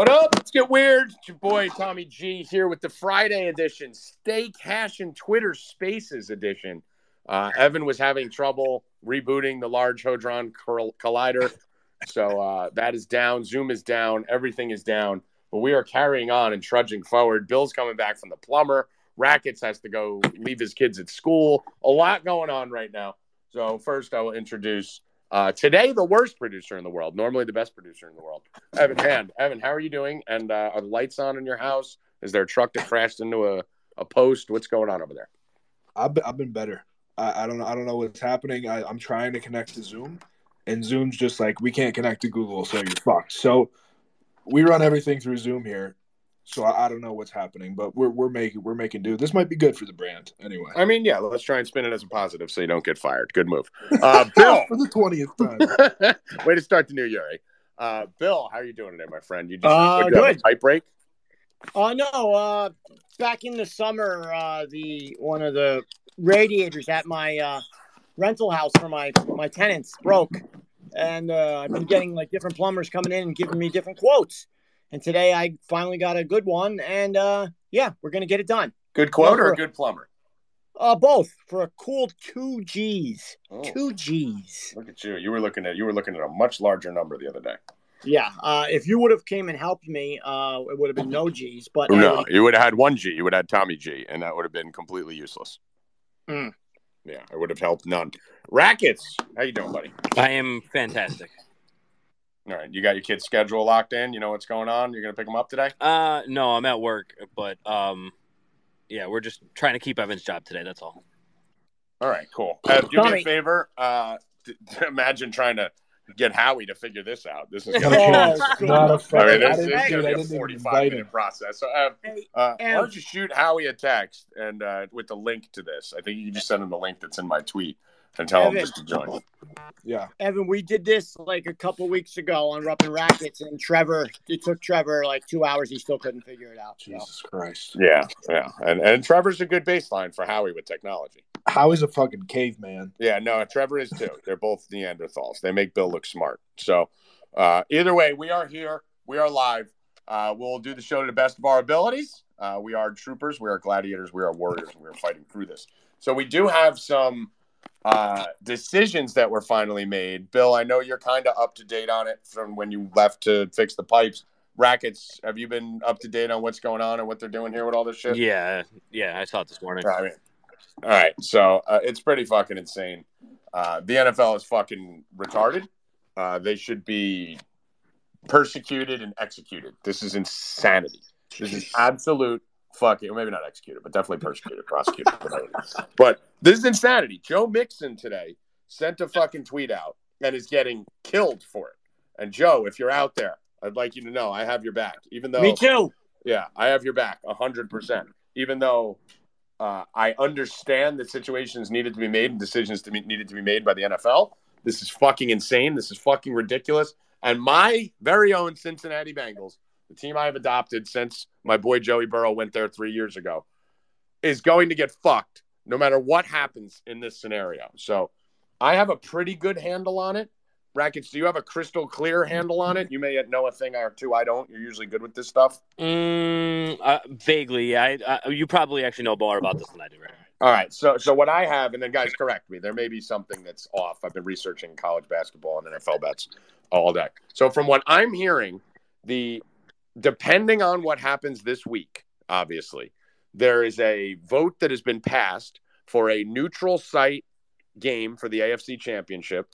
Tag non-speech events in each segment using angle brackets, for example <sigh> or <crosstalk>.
What up? Let's get weird. It's your boy Tommy G here with the Friday edition, Stay Cash and Twitter Spaces edition. Uh, Evan was having trouble rebooting the Large Hadron Collider, so uh, that is down. Zoom is down. Everything is down. But we are carrying on and trudging forward. Bill's coming back from the plumber. Rackets has to go leave his kids at school. A lot going on right now. So first, I will introduce uh, today, the worst producer in the world. Normally, the best producer in the world. Evan Hand. Evan, how are you doing? And uh, are the lights on in your house? Is there a truck that crashed into a, a post? What's going on over there? I've been, I've been better. I, I don't know. I don't know what's happening. I, I'm trying to connect to Zoom, and Zoom's just like we can't connect to Google, so you're fucked. So we run everything through Zoom here. So I, I, don't know what's happening, but we're we're making we're making do. This might be good for the brand anyway. I mean, yeah, let's try and spin it as a positive so you don't get fired. Good move, <laughs> uh, Bill. <laughs> for the twentieth time. <laughs> Way to start the new year. Eh? Uh, Bill, how are you doing today, my friend? You just uh, you good. pipe break? Uh no. Uh, back in the summer, uh, the one of the radiators at my uh, rental house for my my tenants broke, and uh, I've been getting like different plumbers coming in and giving me different quotes. And today I finally got a good one, and uh, yeah, we're gonna get it done. Good quote or a good plumber? Uh, both for a cool two G's. Oh. Two G's. Look at you! You were looking at you were looking at a much larger number the other day. Yeah, uh, if you would have came and helped me, uh, it would have been no G's. But no, you would have had one G. You would have had Tommy G, and that would have been completely useless. Mm. Yeah, I would have helped none. Rackets, how you doing, buddy? I am fantastic. All right, you got your kid's schedule locked in. You know what's going on. You're gonna pick them up today? Uh, no, I'm at work, but um, yeah, we're just trying to keep Evan's job today. That's all. All right, cool. Uh, do me a favor. Uh, <laughs> imagine trying to get Howie to figure this out. This is <laughs> gonna be oh, not a <laughs> I mean, this is gonna be a 45 minute process. So, uh, uh, why don't you shoot Howie a text and uh, with the link to this? I think you can just send him the link that's in my tweet and tell Evan, him just to join. Yeah, Evan, we did this like a couple weeks ago on Ruppin Rackets, and Trevor. It took Trevor like two hours. He still couldn't figure it out. Jesus. Christ. Yeah, yeah, and and Trevor's a good baseline for Howie with technology. Howie's a fucking caveman. Yeah, no, Trevor is too. They're both Neanderthals. They make Bill look smart. So, uh, either way, we are here. We are live. Uh, we'll do the show to the best of our abilities. Uh, we are troopers. We are gladiators. We are warriors. We are fighting through this. So we do have some uh, decisions that were finally made. Bill, I know you're kind of up to date on it from when you left to fix the pipes. Rackets, have you been up to date on what's going on and what they're doing here with all this shit? Yeah, yeah, I saw it this morning. I mean, all right, so uh, it's pretty fucking insane. Uh, the NFL is fucking retarded. Uh, they should be persecuted and executed. This is insanity. This is absolute fucking, maybe not executed, but definitely persecuted, prosecuted. but this is insanity. Joe Mixon today sent a fucking tweet out and is getting killed for it. And Joe, if you're out there, I'd like you to know I have your back. Even though me too. Yeah, I have your back hundred percent. Even though uh, I understand that situations needed to be made and decisions to be, needed to be made by the NFL. This is fucking insane. This is fucking ridiculous. And my very own Cincinnati Bengals the team I've adopted since my boy Joey Burrow went there three years ago, is going to get fucked no matter what happens in this scenario. So I have a pretty good handle on it. Rackets, do you have a crystal clear handle on it? You may know a thing or two I don't. You're usually good with this stuff. Mm, uh, vaguely, I, I, you probably actually know more about this than I do. Right? All right. So, so what I have, and then guys, correct me. There may be something that's off. I've been researching college basketball and NFL bets all day. So, from what I'm hearing, the depending on what happens this week, obviously, there is a vote that has been passed for a neutral site game for the AFC Championship.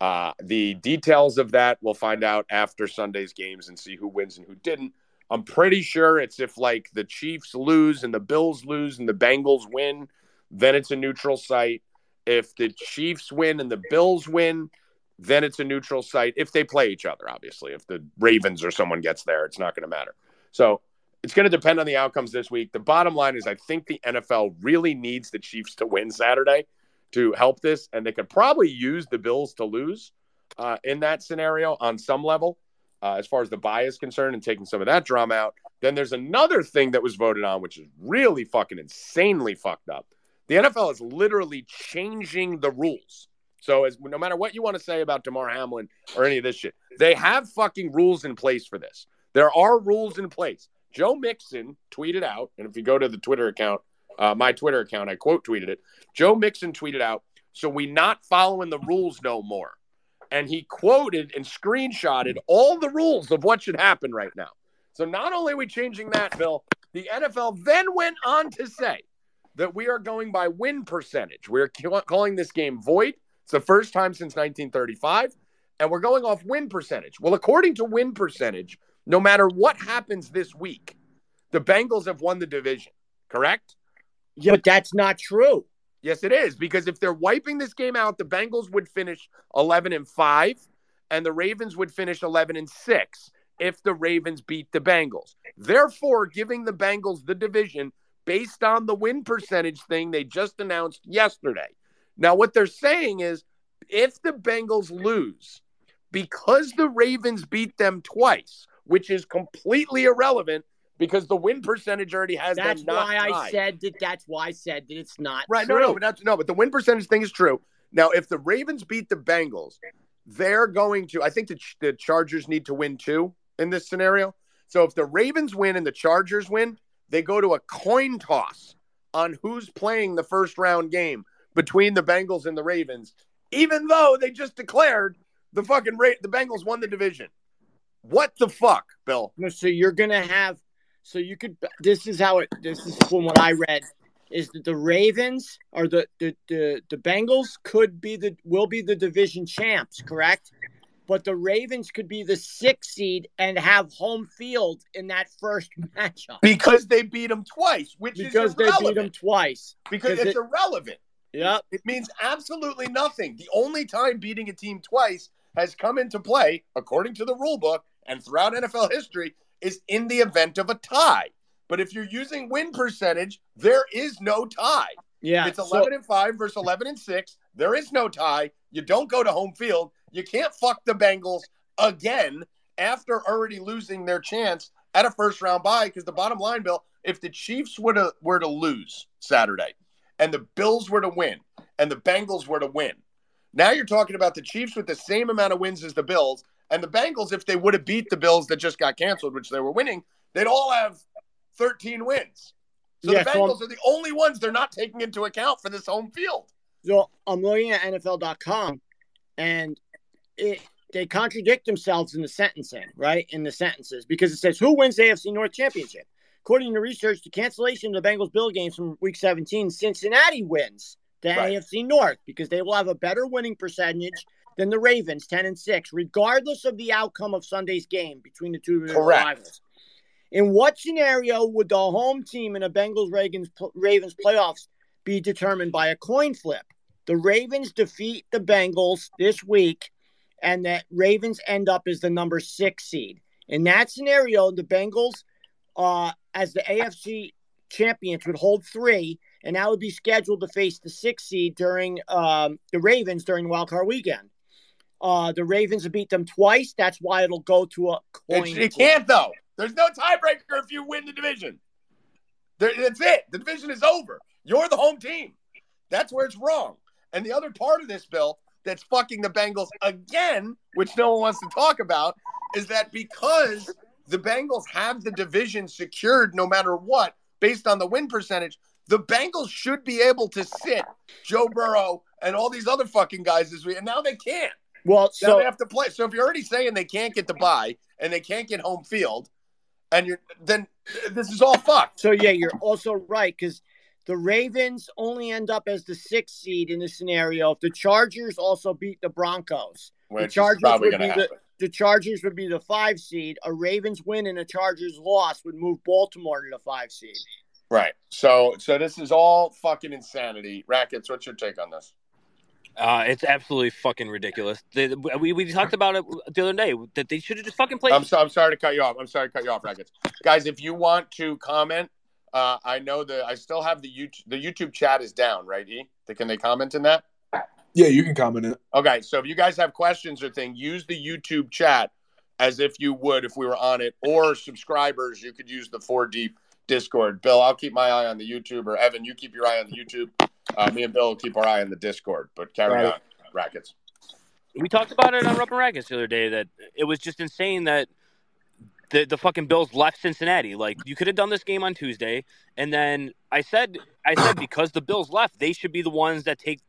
Uh, the details of that we'll find out after Sunday's games and see who wins and who didn't. I'm pretty sure it's if like the Chiefs lose and the Bills lose and the Bengals win, then it's a neutral site. If the Chiefs win and the Bills win, then it's a neutral site if they play each other, obviously. If the Ravens or someone gets there, it's not going to matter. So it's going to depend on the outcomes this week. The bottom line is, I think the NFL really needs the Chiefs to win Saturday to help this, and they could probably use the Bills to lose uh, in that scenario on some level, uh, as far as the bye is concerned, and taking some of that drama out. Then there's another thing that was voted on, which is really fucking insanely fucked up. The NFL is literally changing the rules so as no matter what you want to say about Damar Hamlin or any of this shit, they have fucking rules in place for this. There are rules in place. Joe Mixon tweeted out, and if you go to the Twitter account, uh, my Twitter account, I quote tweeted it. Joe Mixon tweeted out, "So we not following the rules no more," and he quoted and screenshotted all the rules of what should happen right now. So not only are we changing that, Bill, the NFL then went on to say that we are going by win percentage. We're calling this game void. It's the first time since 1935, and we're going off win percentage. Well, according to win percentage, no matter what happens this week, the Bengals have won the division, correct? Yeah, but that's not true. Yes, it is because if they're wiping this game out, the Bengals would finish 11 and 5 and the Ravens would finish 11 and 6 if the Ravens beat the Bengals. Therefore, giving the Bengals the division based on the win percentage thing they just announced yesterday. Now, what they're saying is if the Bengals lose because the Ravens beat them twice, which is completely irrelevant because the win percentage already has that's why not I said that. That's why I said that it's not Right. True. No, no, but that's no, but the win percentage thing is true. Now, if the Ravens beat the Bengals, they're going to. I think the, the Chargers need to win too in this scenario. So if the Ravens win and the Chargers win, they go to a coin toss on who's playing the first round game between the Bengals and the Ravens, even though they just declared the fucking Ra- the Bengals won the division. What the fuck, Bill? No, so you're gonna have. So you could. This is how it. This is from what I read. Is that the Ravens or the the the, the Bengals could be the will be the division champs, correct? But the Ravens could be the sixth seed and have home field in that first matchup Because they beat them twice, which is because is they beat them twice. because it's it- irrelevant. Yep. It means absolutely nothing. The only time beating a team twice has come into play, according to the rule book and throughout NFL history, is in the event of a tie. But if you're using win percentage, there is no tie. Yeah. it's so- 11 and 5 versus 11 and 6. There is no tie. You don't go to home field. You can't fuck the Bengals again after already losing their chance at a first round bye. Because the bottom line, Bill, if the Chiefs were to were to lose Saturday and the Bills were to win and the Bengals were to win, now you're talking about the Chiefs with the same amount of wins as the Bills, and the Bengals, if they would have beat the Bills that just got canceled, which they were winning, they'd all have 13 wins. So Yeah, the so Bengals are the only ones they're not taking into account for this home field. So I'm looking at NFL.com, and it they contradict themselves in the sentencing, right? In the sentences, because it says who wins the AFC North Championship. According to research, the cancellation of the Bengals Bill games from Week 17, Cincinnati wins the Right. AFC North because they will have a better winning percentage than the Ravens, 10 and 6, regardless of the outcome of Sunday's game between the two Correct. rivals. In what scenario would the home team in a Bengals Ravens Ravens playoffs be determined by a coin flip? The Ravens defeat the Bengals this week, and the Ravens end up as the number six seed. In that scenario, the Bengals, uh, as the AFC champions, would hold three, and that would be scheduled to face the six seed during um, the Ravens during wild card weekend. Uh, the Ravens have beat them twice. That's why it'll go to a coin. It, it can't though. There's no tiebreaker if you win the division. There, that's it. The division is over. You're the home team. That's where it's wrong. And the other part of this bill that's fucking the Bengals again, which no one wants to talk about, is that because the Bengals have the division secured no matter what, based on the win percentage, the Bengals should be able to sit Joe Burrow and all these other fucking guys this week, and now they can't. Well, Now so they have to play. So if you're already saying they can't get the bye and they can't get home field, and you're then this is all fucked. So yeah, you're also right because the Ravens only end up as the sixth seed in this scenario if the Chargers also beat the Broncos. Which Chargers is probably would going to be happen. The Chargers would be the five seed. A Ravens win and a Chargers loss would move Baltimore to the five seed. Right. So so this is all fucking insanity. Rackets, what's your take on this? Uh, it's absolutely fucking ridiculous. They, we, we talked about it the other day that they should have just fucking played. I'm so, I'm sorry to cut you off. I'm sorry to cut you off, Rackets. Guys, if you want to comment, uh, I know that I still have the YouTube the YouTube chat is down, right? E? Can they comment in that? Yeah, you can comment it. Okay, so if you guys have questions or thing, use the YouTube chat as if you would if we were on it, or subscribers, you could use the four deep Discord. Bill, I'll keep my eye on the YouTube, or Evan, you keep your eye on the YouTube. Uh, me and Bill will keep our eye on the Discord. But carry Right. on, rackets. we talked about it on Rupp and Rackets the other day that it was just insane that the the fucking Bills left Cincinnati. Like you could have done this game on Tuesday, and then I said I said because the Bills left, they should be the ones that take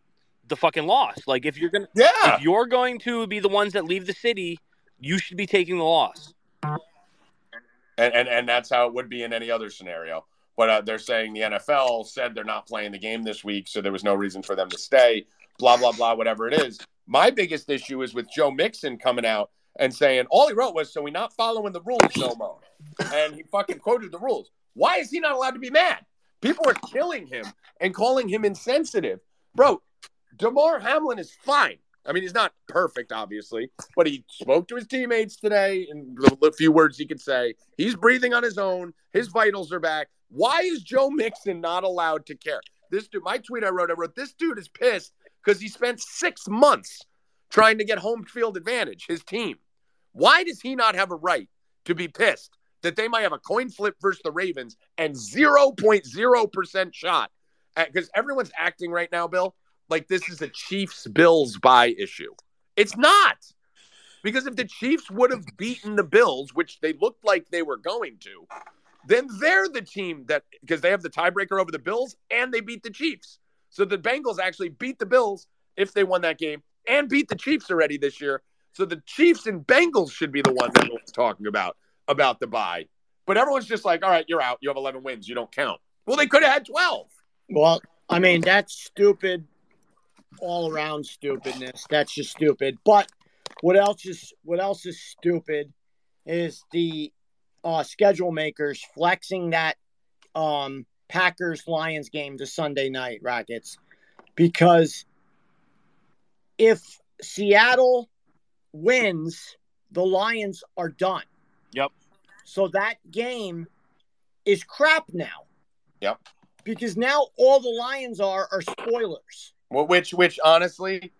the fucking loss. Like if you're gonna Yeah. if you're going to be the ones that leave the city, you should be taking the loss. and, and and that's how it would be in any other scenario. But uh, they're saying the NFL said they're not playing the game this week, so there was no reason for them to stay. Blah blah blah, whatever it is. My biggest issue is with Joe Mixon coming out and saying all he wrote was, "So we not following the rules no more," and he fucking quoted the rules. Why is he not allowed to be mad? People are killing him and calling him insensitive, bro. Damar Hamlin is fine. I mean, he's not perfect, obviously, but he spoke to his teammates today in the few words he could say. He's breathing on his own. His vitals are back. Why is Joe Mixon not allowed to care? This dude, my tweet I wrote, I wrote, this dude is pissed because he spent six months trying to get home field advantage, his team. Why does he not have a right to be pissed that they might have a coin flip versus the Ravens and 0.0% shot? Because everyone's acting right now, Bill, like this is a Chiefs Bills bye issue. It's not. Because if the Chiefs would have beaten the Bills, which they looked like they were going to, then they're the team that because they have the tiebreaker over the Bills and they beat the Chiefs. So the Bengals actually beat the Bills if they won that game and beat the Chiefs already this year. So the Chiefs and Bengals should be the ones that everyone's talking about about the bye. But everyone's just like, all right, you're out. You have 11 wins. You don't count. Well, they could have had 12. Well, I mean, that's stupid, all around stupidness. That's just stupid. But what else is what else is stupid is the uh, schedule makers flexing that um, Packers Lions game to Sunday night Rockets because if Seattle wins, the Lions are done. Yep. So that game is crap now. Yep. Because now all the Lions are are spoilers. Well, which, which honestly,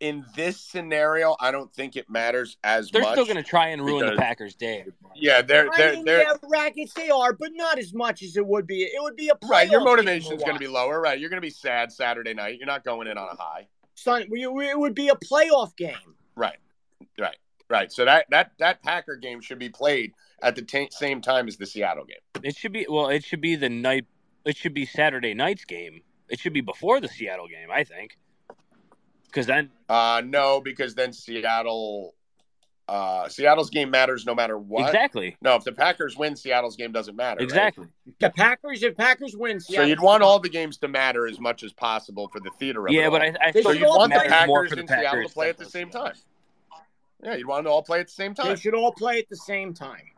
in this scenario, I don't think it matters as much. They're still going to try and ruin because- the Packers' day. yeah, they're they're mean, they're yeah, Rackets, they are, but not as much as it would be. It would be a right. Your motivation is going to be lower, right? You're going to be sad Saturday night. You're not going in on a high. Son, we, we, it would be a playoff game. Right, right, right. So that that that Packer game should be played at the ta same time as the Seattle game. It should be well. It should be the night. It should be Saturday night's game. It should be before the Seattle game, I think. Because then, Uh, no, because then Seattle, uh, Seattle's game matters no matter what. exactly, No, if the Packers win, Seattle's game doesn't matter. right? exactly. The Packers, if Packers win, So Seattle- you'd want all the games to matter as much as possible for the theater. Of Yeah, it but. I, I so you'd want the play- matters Packers for the and Seattle to play at the same Seattle. time. Yeah, you'd want them to all play at the same time. they should all play at the same time.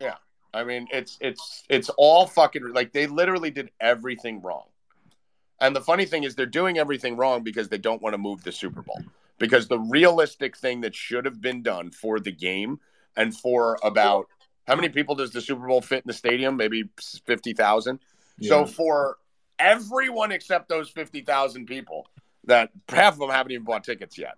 Yeah, I mean, it's it's it's all fucking like they literally did everything wrong. And the funny thing is, they're doing everything wrong because they don't want to move the Super Bowl. Because the realistic thing that should have been done for the game and for about how many people does the Super Bowl fit in the stadium? Maybe fifty thousand. So for everyone except those fifty thousand people, that half of them haven't even bought tickets yet,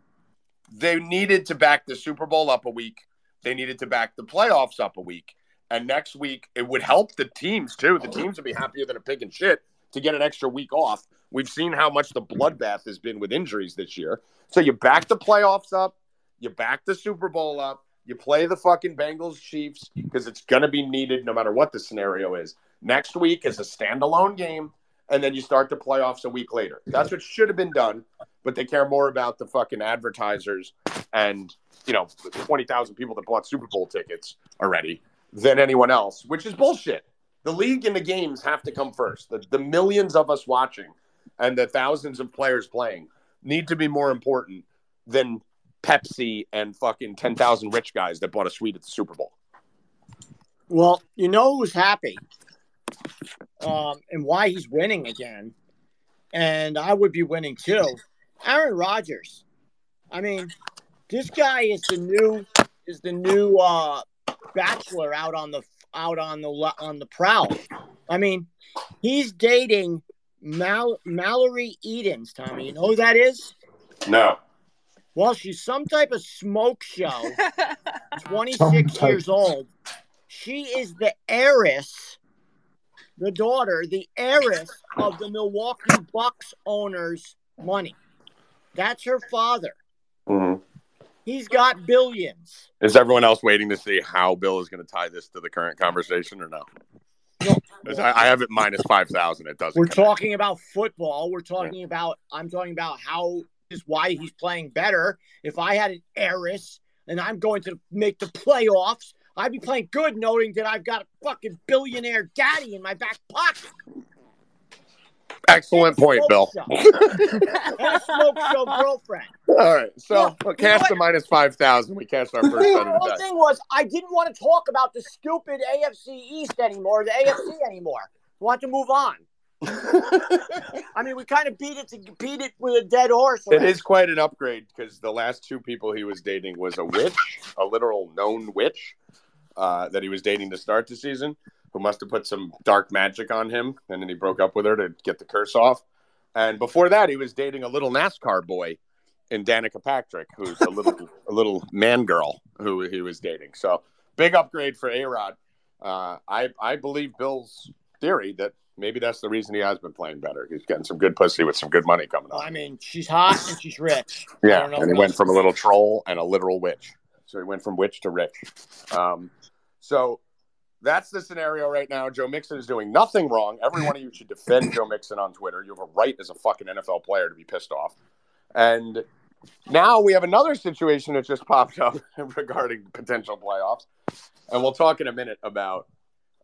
they needed to back the Super Bowl up a week. They needed to back the playoffs up a week. And next week, it would help the teams too. The teams would be happier than a pig in shit to get an extra week off. We've seen how much the bloodbath has been with injuries this year. So you back the playoffs up, you back the Super Bowl up, you play the fucking Bengals Chiefs because it's going to be needed no matter what the scenario is. Next week is a standalone game, and then you start the playoffs a week later. That's what should have been done, but they care more about the fucking advertisers and, you know, the 20,000 people that bought Super Bowl tickets already than anyone else, which is bullshit. The league and the games have to come first. The, the millions of us watching and the thousands of players playing need to be more important than Pepsi and fucking 10,000 rich guys that bought a suite at the Super Bowl. Well, you know who's happy um, and why he's winning again. And I would be winning too. Aaron Rodgers. I mean, this guy is the new is the new uh, bachelor out on the out on the on the prowl. I mean, he's dating Mal- Mallory Edens. Tommy, you know who that is? No. Well, she's some type of smoke show. <laughs> 26 years old. She is the heiress, the daughter, the heiress of the Milwaukee Bucks owner's money. That's her father. Mhm. He's got billions. Is everyone else waiting to see how Bill is going to tie this to the current conversation or no? I, I have it minus five thousand. It doesn't. We're talking about football. We're talking about. I'm talking about how is why he's playing better. If I had an heiress and I'm going to make the playoffs, I'd be playing good, noting that I've got a fucking billionaire daddy in my back pocket. Excellent point, Bill. Smoke show. <laughs> and smoke show girlfriend. All right, so Well, we'll what? the minus five thousand. We cast our first The whole thing was I didn't want to talk about the stupid AFC East anymore, the AFC anymore. I want to move on. <laughs> I mean, we kind of beat it to beat it with a dead horse. It is quite an upgrade because the last two people he was dating was a witch, a literal known witch uh, that he was dating to start the season, who must have put some dark magic on him, and then he broke up with her to get the curse off. And before that, he was dating a little NASCAR boy in Danica Patrick, who's a little <laughs> a little man girl who he was dating. So big upgrade for A Rod. Uh, I I believe Bill's theory that maybe that's the reason he has been playing better. He's getting some good pussy with some good money coming up. I mean, she's hot and she's rich. <laughs> Yeah, and he went from a little troll and a literal witch. So he went from witch to rich. Um, so that's the scenario right now. Joe Mixon is doing nothing wrong. Every one of you should defend Joe Mixon on Twitter. You have a right as a fucking NFL player to be pissed off. And now we have another situation that just popped up <laughs> regarding potential playoffs. And we'll talk in a minute about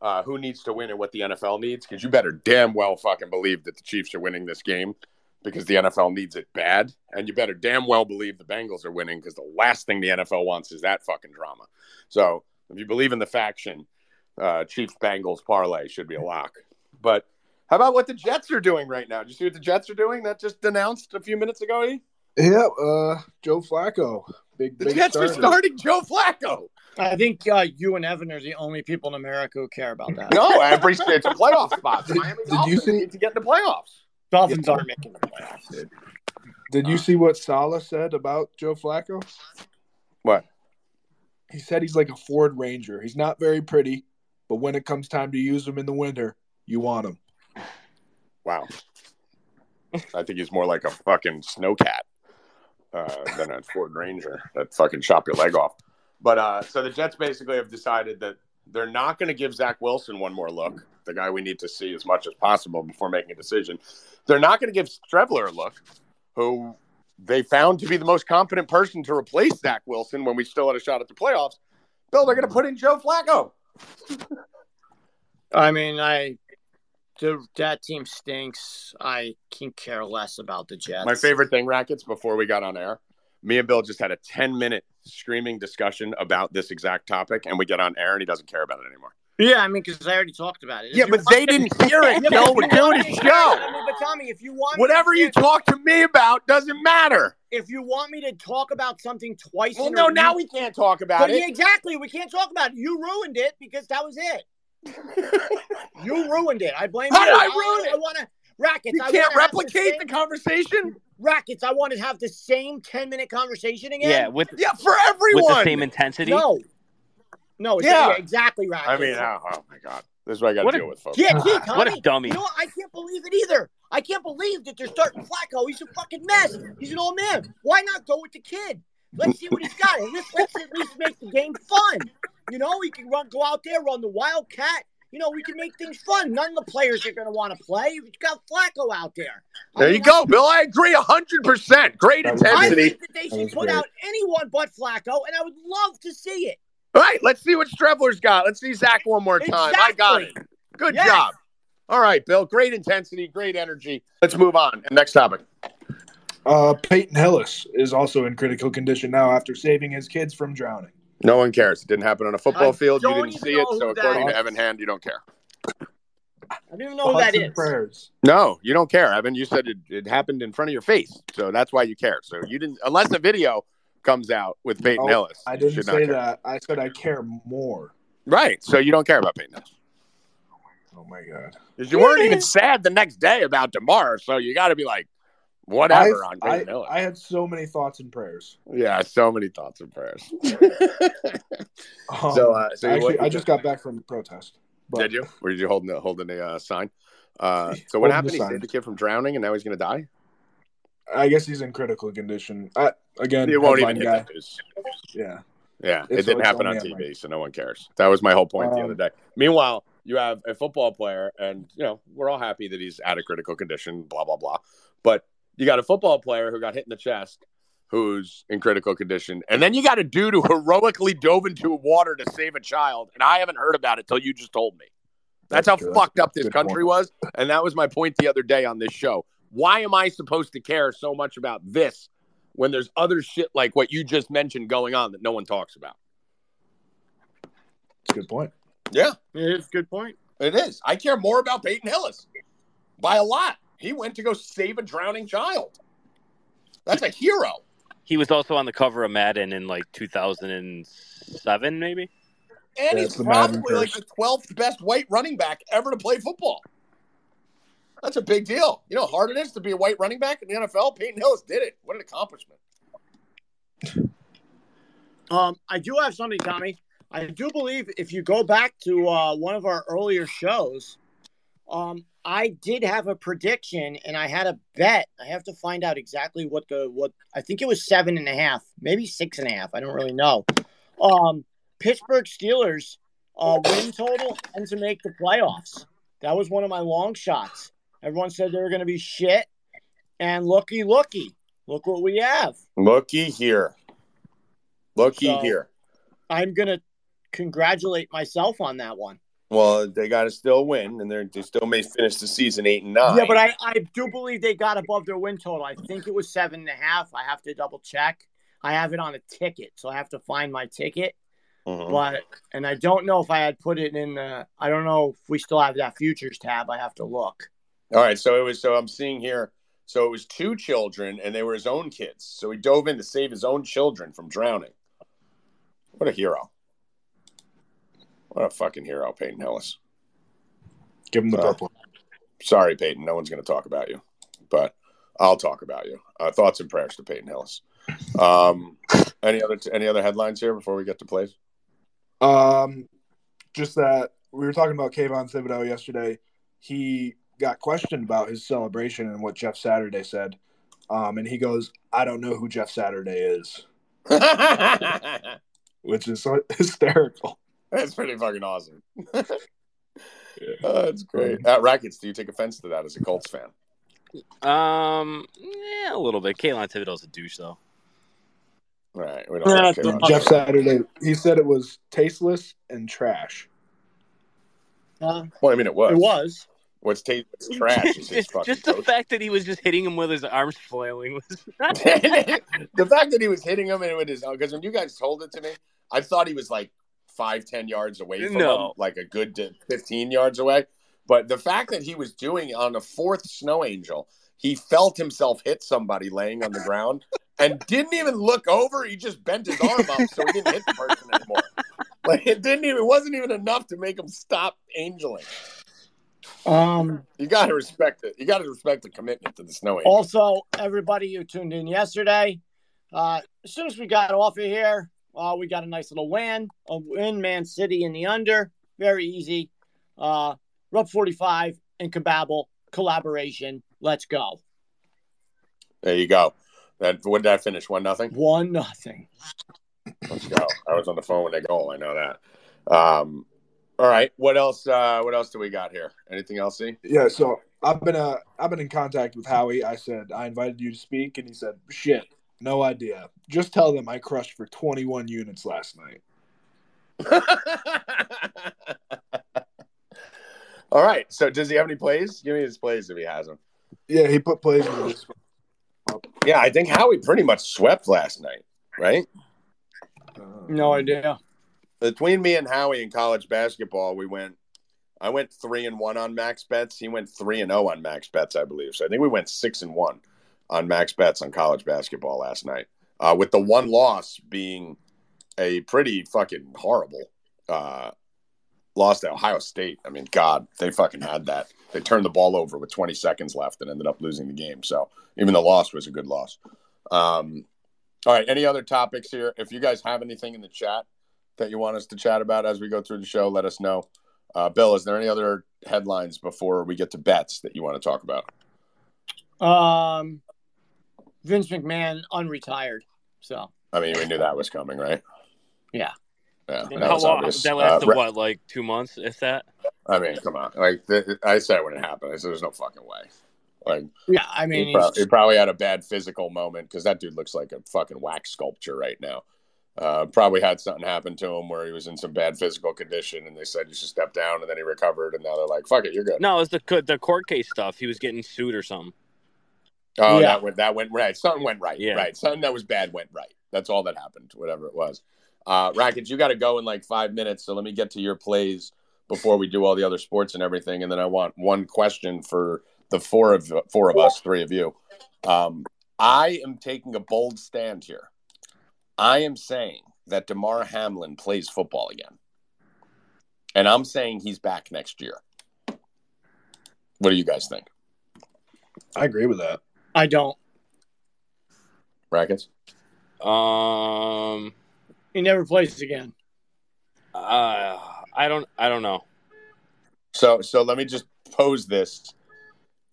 uh, who needs to win and what the NFL needs, because you better damn well fucking believe that the Chiefs are winning this game because the NFL needs it bad. And you better damn well believe the Bengals are winning because the last thing the NFL wants is that fucking drama. So if you believe in the faction, uh, Chiefs Bengals parlay should be a lock. But how about what the Jets are doing right now? Did you see what the Jets are doing? That just announced a few minutes ago. E? Yeah, uh, Joe Flacco, big The big Jets are starting Joe Flacco. I think uh, you and Evan are the only people in America who care about that. No, every it's a playoff spot. Did- did you see- need to get in the playoffs? Dolphins aren't making the playoffs, dude. Did you see what Salah said about Joe Flacco? What? He said he's like a Ford Ranger. He's not very pretty, but when it comes time to use them in the winter, you want them. Wow. I think he's more like a fucking snowcat uh, than a Ford Ranger that fucking chop your leg off. But uh, so the Jets basically have decided that they're not going to give Zach Wilson one more look, the guy we need to see as much as possible before making a decision. They're not going to give Streveler a look, who they found to be the most competent person to replace Zach Wilson when we still had a shot at the playoffs. Bill, they're going to put in Joe Flacco. I mean, I the, that team stinks. I can care less about the Jets. My favorite thing, Rackets, before we got on air, me and Bill just had a 10 minute screaming discussion about this exact topic, and we get on air and he doesn't care about it anymore. Yeah, I mean, because I already talked about it. If <laughs> Yeah, but they didn't hear it. Yeah, but Joe, if we're doing a show. I mean, but Tommy, if you want, Whatever to- you talk to me about doesn't matter. If you want me to talk about something twice, Well, in no, a now week- we can't talk about But yeah, it. exactly, we can't talk about it. You ruined it because that was it. <laughs> You ruined it. I blame How you. did I ruin it? I want to rackets. You I can't replicate the same, conversation. rackets. I want to have the same ten minute conversation again. Yeah, with Yeah, for everyone with the same intensity. No. No. Yeah. yeah. Exactly. Rackets. I mean, oh, oh my god, this is what I got What to a- deal with, folks. Yeah, ah, gee, Tommy, What a dummy. You know what? I can't believe it either. I can't believe that they're starting Flacco. He's a fucking mess. He's an old man. Why not go with the kid? Let's see what he's got. And let's, let's at least make the game fun. You know, we can run, go out there, run the Wildcat. You know, we can make things fun. None of the players are going to want to play. We've got Flacco out there. I There mean, you go, Bill. I agree hundred percent. Great That was I think that they should was put great. out anyone but Flacco, and I would love to see it. All right, let's see what Streveler's got. Let's see Zach one more time. I got it. Good Yes. job. All right, Bill. Great intensity, great energy. Let's move on. Next topic. Uh, Peyton Hillis is also in critical condition now after saving his kids from drowning. No one cares. It didn't happen on a football I field. You didn't see it. So that according to. Evan Hand, you don't care. I don't even know who that Thoughts and is. Prayers. No, you don't care, Evan. You said it, it happened in front of your face. So that's why you care. So you didn't, unless the video comes out with Peyton Oh, Hillis. I didn't say that. I said I care more. Right. So you don't care about Peyton Hillis. Oh my god. Because you weren't even sad the next day about Damar. So you got to be like, whatever I've- on I, Peyton Hillis. I had so many thoughts and prayers. yeah, so many thoughts and prayers. <laughs> Um, So, uh, so actually, I just got back from the protest. But Did you? Or did you holding the holding a uh, sign? Uh, <laughs> so what happened? He sign. saved the kid from drowning, and now he's going to die. I guess he's in critical condition. I, again, It won't even hit guy. the news. Yeah. Yeah, it didn't happen on TV, so no one cares. That was my whole point the Um, other day. Meanwhile, you have a football player, and you know we're all happy that he's out of critical condition. Blah blah blah. But you got a football player who got hit in the chest, who's in critical condition, and then you got a dude who heroically dove into water to save a child, and I haven't heard about it till you just told me. That's, That's how true. fucked up this good country was, and that was my point the other day on this show. Why am I supposed to care so much about this when there's other shit like what you just mentioned going on that no one talks about? It's a good point. Yeah, It's a good point. it is. I care more about Peyton Hillis by a lot. He went to go save a drowning child. That's a hero. He was also on the cover of Madden in like 2007, maybe. And Yeah, he's it's the probably like the 12th best white running back ever to play football. That's a big deal. You know how hard it is to be a white running back in the NFL? Peyton Hillis did it. What an accomplishment. Um, I do have something, Tommy. I do believe if you go back to uh, one of our earlier shows, um, I did have a prediction and I had a bet. I have to find out exactly what the what I think it was seven and a half, maybe six and a half. I don't really know. Um, Pittsburgh Steelers uh, win total and to make the playoffs. That was one of my long shots. Everyone said they were going to be shit, and looky, looky, look what we have. Looky here. Looky So- here. I'm going to congratulate myself on that one. Well, they got to still win, and they're, they still may finish the season eight and nine. Yeah, but I, I do believe they got above their win total. I think it was seven and a half. I have to double check. I have it on a ticket, so I have to find my ticket. Mhm. But and I don't know if I had put it in the. I don't know if we still have that futures tab. I have to look. All right, so it was. So I'm seeing here. So it was two children, and they were his own kids. So he dove in to save his own children from drowning. What a hero! What a fucking hero, Peyton Hillis. Give him the Uh, purple. Sorry, Peyton. No one's going to talk about you, but I'll talk about you. Uh, thoughts and prayers to Peyton Hillis. Um, any other any other headlines here before we get to plays? Um, just that we were talking about Kayvon Thibodeaux yesterday. He got questioned about his celebration and what Jeff Saturday said. Um, and he goes, I don't know who Jeff Saturday is, <laughs> which is so <laughs> hysterical. That's pretty fucking awesome. <laughs> Oh, that's great. Uh, Rackets, do you take offense to that as a Colts fan? Um, yeah, a little bit. Kayvon Thibodeaux's a douche, though. All right, we don't. Yeah, have to- the- Jeff Saturday, he said it was tasteless and trash. Uh, Well, I mean, it was. it was. What's, ta- what's <laughs> trash? Is his just fucking just the coach. fact that he was just hitting him with his arms flailing was. <laughs> the fact that he was hitting him and with his because when you guys told it to me, I thought he was like five, ten yards away from No. him, like a good fifteen yards away. But the fact that he was doing on the fourth snow angel, he felt himself hit somebody laying on the ground and didn't even look over. He just bent his arm up so he didn't hit the person anymore. Like it didn't even it wasn't even enough to make him stop angeling. Um, You gotta respect it. You gotta respect the commitment to the snow also, everybody who tuned in yesterday, uh, as soon as we got off of here, uh, we got a nice little win. A win, Man City in the under. Very easy. Uh, Rub 45 and Kababble collaboration. Let's go. There you go. That what did I finish? One nothing. One nothing. Let's go. I was on the phone when they go. I know that. Um, all right. What else? Uh, what else do we got here? Anything else? See? Yeah, so I've been uh I've been in contact with Howie. I said I invited you to speak, and he said, "Shit, no idea. Just tell them I crushed for 21 units last night." <laughs> all right. So does he have any plays? Give me his plays if he has them. Yeah, he put plays in this. Yeah, I think Howie pretty much swept last night. Right. No idea. Between me and Howie in college basketball, we went. I went three and one on max bets. He went three and zero on max bets, I believe. So I think we went six and one on max bets on college basketball last night. Uh, with the one loss being a pretty fucking horrible uh, loss to Ohio State. I mean, God, they fucking had that. They turned the ball over with 20 seconds left and ended up losing the game. So even the loss was a good loss. Um, all right. Any other topics here? If you guys have anything in the chat that you want us to chat about as we go through the show, let us know. Uh, Bill, is there any other headlines before we get to bets that you want to talk about? Um, Vince McMahon unretired. So I mean, we knew that was coming, right? Yeah. Yeah. That How was long? obvious. That lasted Uh, Ra- what, like two months, if that? I mean, come on. Like th- I said when it happened, I said there's no fucking way. Like yeah, I mean, he, prob- he's- he probably had a bad physical moment because that dude looks like a fucking wax sculpture right now. Uh, probably had something happen to him where he was in some bad physical condition, and they said you should step down, and then he recovered, and now they're like, "Fuck it, you're good." No, it was the the court case stuff. He was getting sued or something. Oh, Yeah. that went that went right. Something went right. Yeah. Right. Something that was bad went right. That's all that happened. Whatever it was. Uh, Rackets, you got to go in like five minutes, so let me get to your plays before we do all the other sports and everything, and then I want one question for the four of four of us, three of you. Um, I am taking a bold stand here. I am saying that Damar Hamlin plays football again, and I'm saying he's back next year. What do you guys think, I agree with that. I don't. Rackets? Um, He never plays again. uh, I don't, I don't know. So so let me just pose this.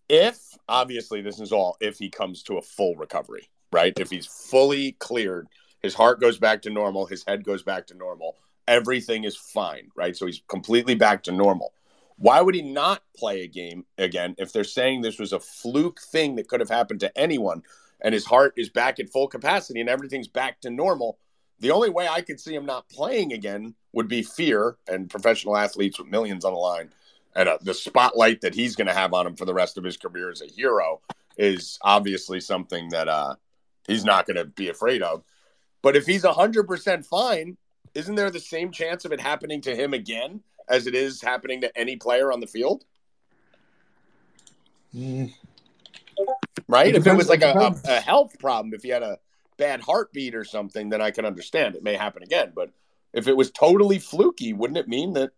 If obviously this is all if he comes to a full recovery, right? If he's fully cleared, his heart goes back to normal, his head goes back to normal, everything is fine, right? So he's completely back to normal. Why would he not play a game again if they're saying this was a fluke thing that could have happened to anyone and his heart is back at full capacity and everything's back to normal? The only way I could see him not playing again would be fear and professional athletes with millions on the line and uh, the spotlight that he's going to have on him for the rest of his career as a hero is obviously something that uh, he's not going to be afraid of. But if he's 100% fine, isn't there the same chance of it happening to him again as it is happening to any player on the field? Mm, Right? It if it was like it a, a, health problem, if he had a bad heartbeat or something, then I can understand it may happen again. But if it was totally fluky, wouldn't it mean that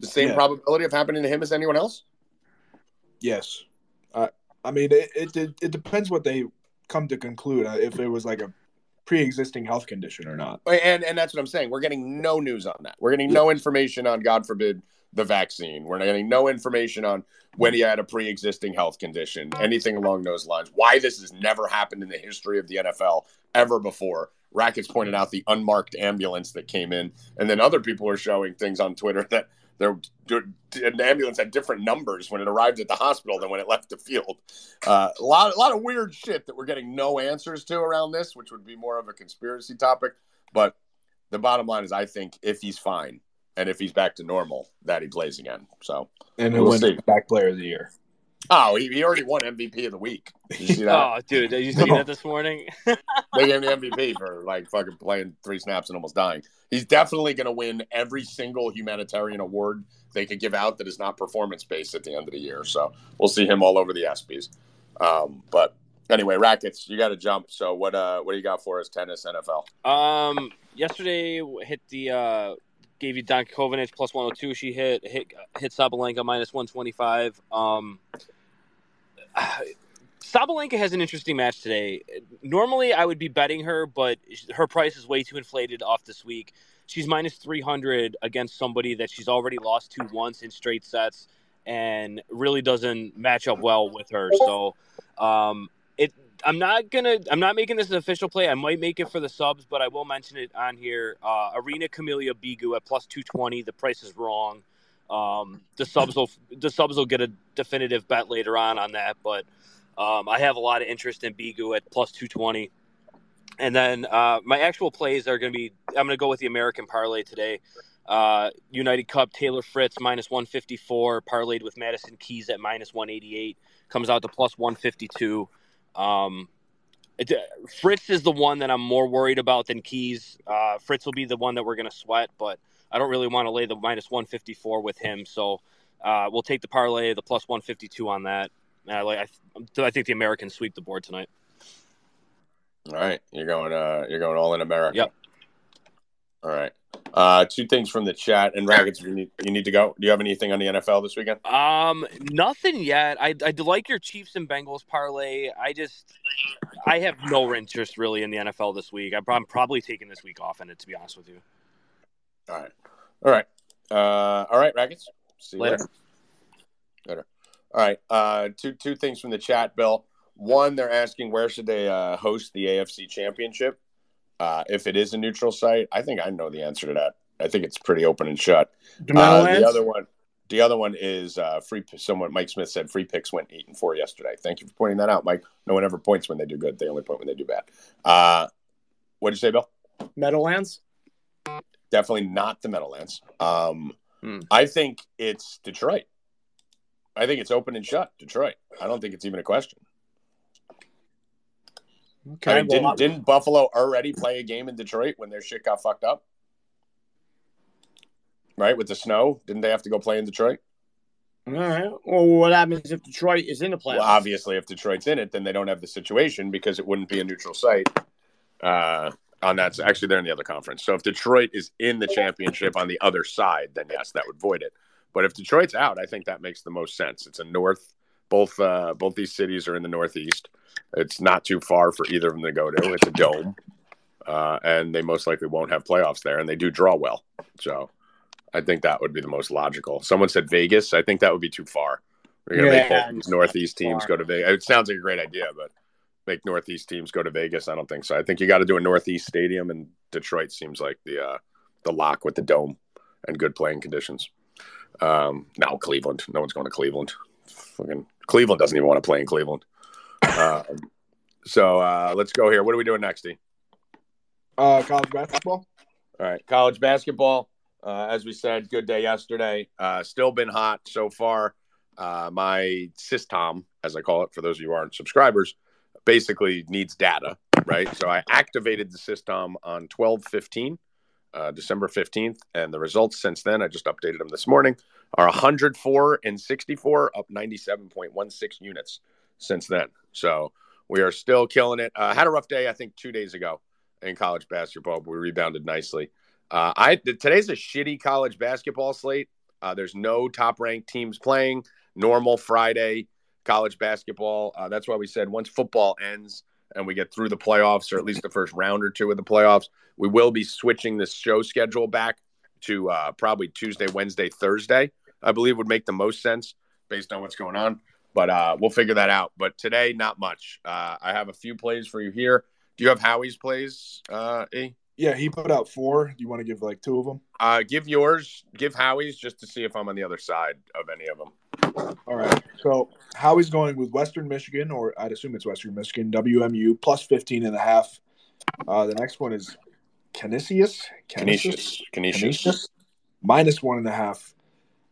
the same Yeah. probability of happening to him as anyone else? yes. I I mean, it, it it it depends what they come to conclude uh, if it was like a pre-existing health condition or not. And and that's what I'm saying. We're getting no news on that. We're getting no information on, God forbid, the vaccine. We're getting no information on when he had a pre-existing health condition, anything along those lines. Why this has never happened in the history of the NFL ever before. Rackets pointed out the unmarked ambulance that came in, and then other people are showing things on Twitter <laughs> that there an ambulance had different numbers when it arrived at the hospital than when it left the field. Uh, a lot, a lot of weird shit that we're getting no answers to around this, which would be more of a conspiracy topic. But the bottom line is, I think if he's fine and if he's back to normal, that he plays again. So, And who We'll wins see. back player of the year? oh, he, he already won MVP of the week. Did you see that? Oh, dude, did you see No. that <laughs> this morning? <laughs> they gave him the MVP for like fucking playing three snaps and almost dying. He's definitely going to win every single humanitarian award they could give out that is not performance based at the end of the year. So we'll see him all over the ESPYS. Um, but anyway, rackets, you got to jump. So what uh what do you got for us? Tennis, NFL. Um, yesterday hit the uh, gave you Don Kovenich plus one hundred two. She hit hit hit Sabalenka minus one twenty five. Um, Sabalenka has an interesting match today. Normally, I would be betting her, but her price is way too inflated off this week. She's minus three hundred against somebody that she's already lost to once in straight sets, and really doesn't match up well with her. So, um, it I'm not gonna. I'm not making this an official play. I might make it for the subs, but I will mention it on here. Uh, Irina Camelia Begu at plus two twenty. The price is wrong. Um, the subs will the subs will get a definitive bet later on on that, but um, I have a lot of interest in Begu at plus two twenty. And then uh, my actual plays are going to be. I'm going to go with the American parlay today. Uh, United Cup Taylor Fritz minus 154, parlayed with Madison Keys at minus 188, comes out to plus 152. Um, it, Fritz is the one that I'm more worried about than Keys. Uh, Fritz will be the one that we're going to sweat, but I don't really want to lay the minus 154 with him. So uh, we'll take the parlay, the plus 152 on that. I, like, I, I think the Americans sweep the board tonight. All right, you're going. Uh, you're going all in America. Yep. All right. Uh, two things from the chat and rackets. You need, you need to go. Do you have anything on the NFL this weekend? Um, nothing yet. I I like your Chiefs and Bengals parlay. I just I have no interest really in the NFL this week. I'm probably taking this week off in it to be honest with you. All right. All right. Uh, all right, rackets. See you Later. later. Later. All right. Uh, two two things from the chat, Bill. one, they're asking where should they uh, host the AFC Championship. Uh, if it is a neutral site, I think I know the answer to that. I think it's pretty open and shut. The Uh, the other one, the other one is uh, free. Someone, Mike Smith said, free picks went eight and four yesterday. Thank you for pointing that out, Mike. No one ever points when they do good; they only point when they do bad. Uh, what did you say, Bill? Meadowlands? Definitely not the Meadowlands. Um, Hmm. I think it's Detroit. I think it's open and shut. Detroit. I don't think it's even a question. Okay. I mean, well, didn't didn't Buffalo already play a game in Detroit when their shit got fucked up? Right with the snow, didn't they have to go play in Detroit? all right. Well, what happens if Detroit is in the playoffs? Well, obviously, if Detroit's in it, then they don't have the situation because it wouldn't be a neutral site. Uh, on that, actually, they're in the other conference. So if Detroit is in the championship on the other side, then yes, that would void it. But if Detroit's out, I think that makes the most sense. It's a north. Both uh, both these cities are in the northeast. It's not too far for either of them to go to. It's a dome, uh, and they most likely won't have playoffs there, and they do draw well. So I think that would be the most logical. Someone said Vegas. I think that would be too far. We're gonna make Yeah, both these northeast teams go to Vegas. It sounds like a great idea, but make northeast teams go to Vegas. I don't think so. I think you got to do a northeast stadium, and Detroit seems like the uh, the lock with the dome and good playing conditions. Um, now Cleveland. No one's going to Cleveland. Fucking Cleveland doesn't even want to play in Cleveland. Um, so uh, let's go here. What are we doing next, D? Uh, college basketball. All right, college basketball. Uh, as we said, good day yesterday. Uh, still been hot so far. Uh, my system, as I call it, for those of you who aren't subscribers, basically needs data, right? So I activated the system on twelve fifteen, uh, December fifteenth, and the results since then, I just updated them this morning, are one hundred four and sixty four, up ninety seven point one six units since then. So we are still killing it. Uh, had a rough day, I think, two days ago in college basketball. But we rebounded nicely. Uh, I today's a shitty college basketball slate. Uh, there's no top ranked teams playing. Normal Friday college basketball. Uh, that's why we said once football ends and we get through the playoffs, or at least the first round or two of the playoffs, we will be switching the show schedule back to uh, probably Tuesday, Wednesday, Thursday. I believe would make the most sense based on what's going on. But uh, we'll figure that out. But today, not much. Uh, I have a few plays for you here. Do you have Howie's plays, uh, E? Yeah, he put out four. Do you want to give like two of them? Uh, give yours, give Howie's just to see if I'm on the other side of any of them. All right. So Howie's going with Western Michigan, or I'd assume it's Western Michigan, WMU, plus 15 and a half. Uh, the next one is Canisius. Canisius. Canisius. Canisius. Minus one and a half.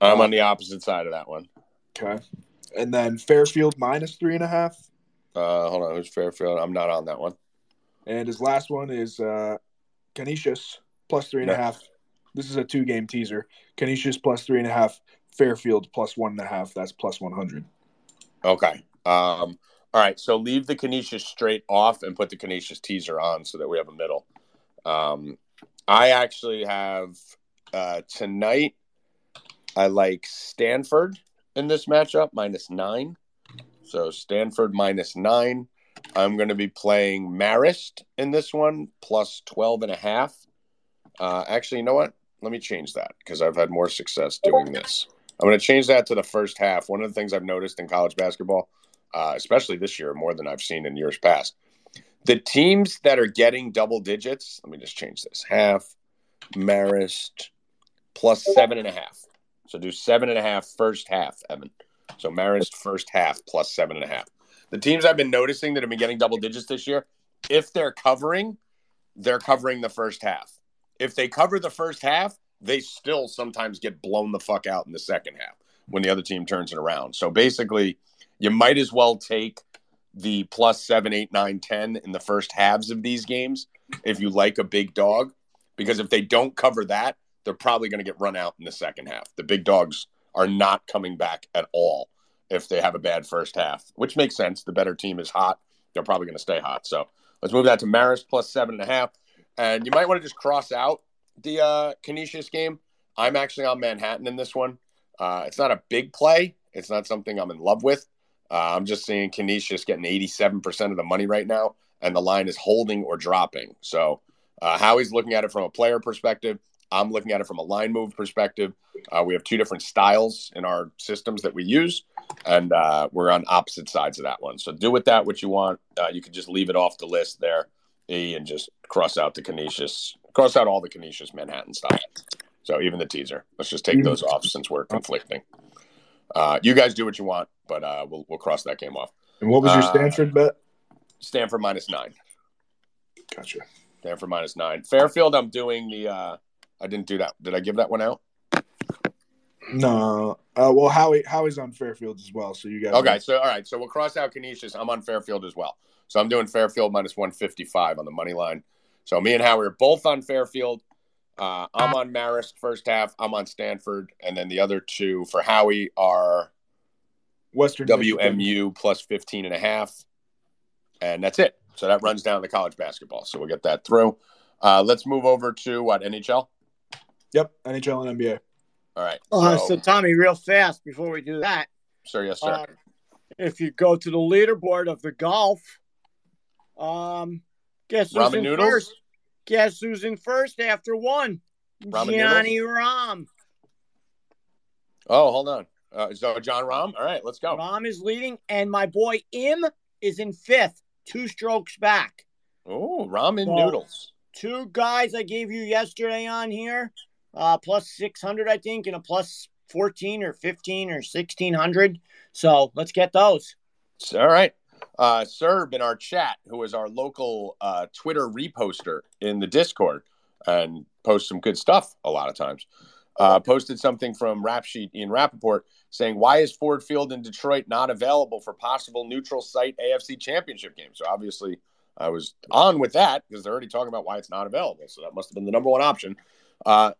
I'm on the opposite side of that one. Okay. And then Fairfield, minus three and a half. Uh, hold on, who's Fairfield? I'm not on that one. And his last one is uh, Canisius, plus three and a half. This is a two game teaser. Canisius, plus three and a half. Fairfield, plus one and a half. That's plus 100. Okay. Um, all right. So leave the Canisius straight off and put the Canisius teaser on so that we have a middle. Um, I actually have uh, tonight. I like Stanford in this matchup minus nine. So Stanford minus nine. I'm going to be playing Marist in this one plus 12 and a half. Uh, actually, you know what? Let me change that because I've had more success doing this. I'm going to change that to the first half. One of the things I've noticed in college basketball, uh, especially this year, more than I've seen in years past, the teams that are getting double digits. Let me just change this half. Marist plus seven and a half. So do seven and a half first half, Evan. So Marist first half plus seven and a half. The teams I've been noticing that have been getting double digits this year, if they're covering, they're covering the first half. If they cover the first half, they still sometimes get blown the fuck out in the second half when the other team turns it around. So basically, you might as well take the plus seven, eight, nine, ten in the first halves of these games if you like a big dog, because if they don't cover that, they're probably going to get run out in the second half. The big dogs are not coming back at all if they have a bad first half, which makes sense. The better team is hot. They're probably going to stay hot. So let's move that to Marist plus seven and a half. And you might want to just cross out the uh, Canisius game. I'm actually on Manhattan in this one. Uh, it's not a big play. It's not something I'm in love with. Uh, I'm just seeing Canisius getting 87% of the money right now, and the line is holding or dropping. So uh, Howie's looking at it from a player perspective. I'm looking at it from a line move perspective. Uh, we have two different styles in our systems that we use, and uh, we're on opposite sides of that one. So do with that what you want. Uh, you can just leave it off the list there, E, and just cross out the Canisius, cross out all the Canisius Manhattan stuff. So even the teaser. Let's just take those off since we're conflicting. Uh, you guys do what you want, but uh, we'll we'll cross that game off. And what was your Uh, Stanford bet? Stanford minus nine. Gotcha. Stanford minus nine. Fairfield, I'm doing the. Uh, I didn't do that. Did I give that one out? No. Uh, well, Howie Howie's on Fairfield as well, so you guys. Okay, so all right, so we'll cross out Canisius. I'm on Fairfield as well, so I'm doing Fairfield minus 155 on the money line. So me and Howie are both on Fairfield. Uh, I'm on Marist first half. I'm on Stanford, and then the other two for Howie are Western Michigan. WMU plus 15 and a half, and that's it. So that runs down the college basketball. So we'll get that through. Uh, let's move over to what NHL. Yep, NHL and NBA. All right. Uh, so, so Tommy, real fast before we do that, sir, yes, sir. uh, if you go to the leaderboard of the golf, um, guess who's Ramen in noodles? first? Guess who's in first after one? Ramen Johnny Ram. oh, hold on. Uh, so John Rahm. All right, let's go. Rahm is leading, and my boy Im is in fifth, two strokes back. Oh, ramen Well, noodles. Two guys I gave you yesterday on here, uh, plus 600, I think, and a plus 14 or 15 or 1600. So let's get those. All right. Uh, Serb in our chat, who is our local uh, Twitter reposter in the Discord and posts some good stuff a lot of times, uh, posted something from Rap Sheet Ian Rapoport saying, Why is Ford Field in Detroit not available for possible neutral site AFC championship game? So obviously, I was on with that because they're already talking about why it's not available. So that must have been the number one option. Uh,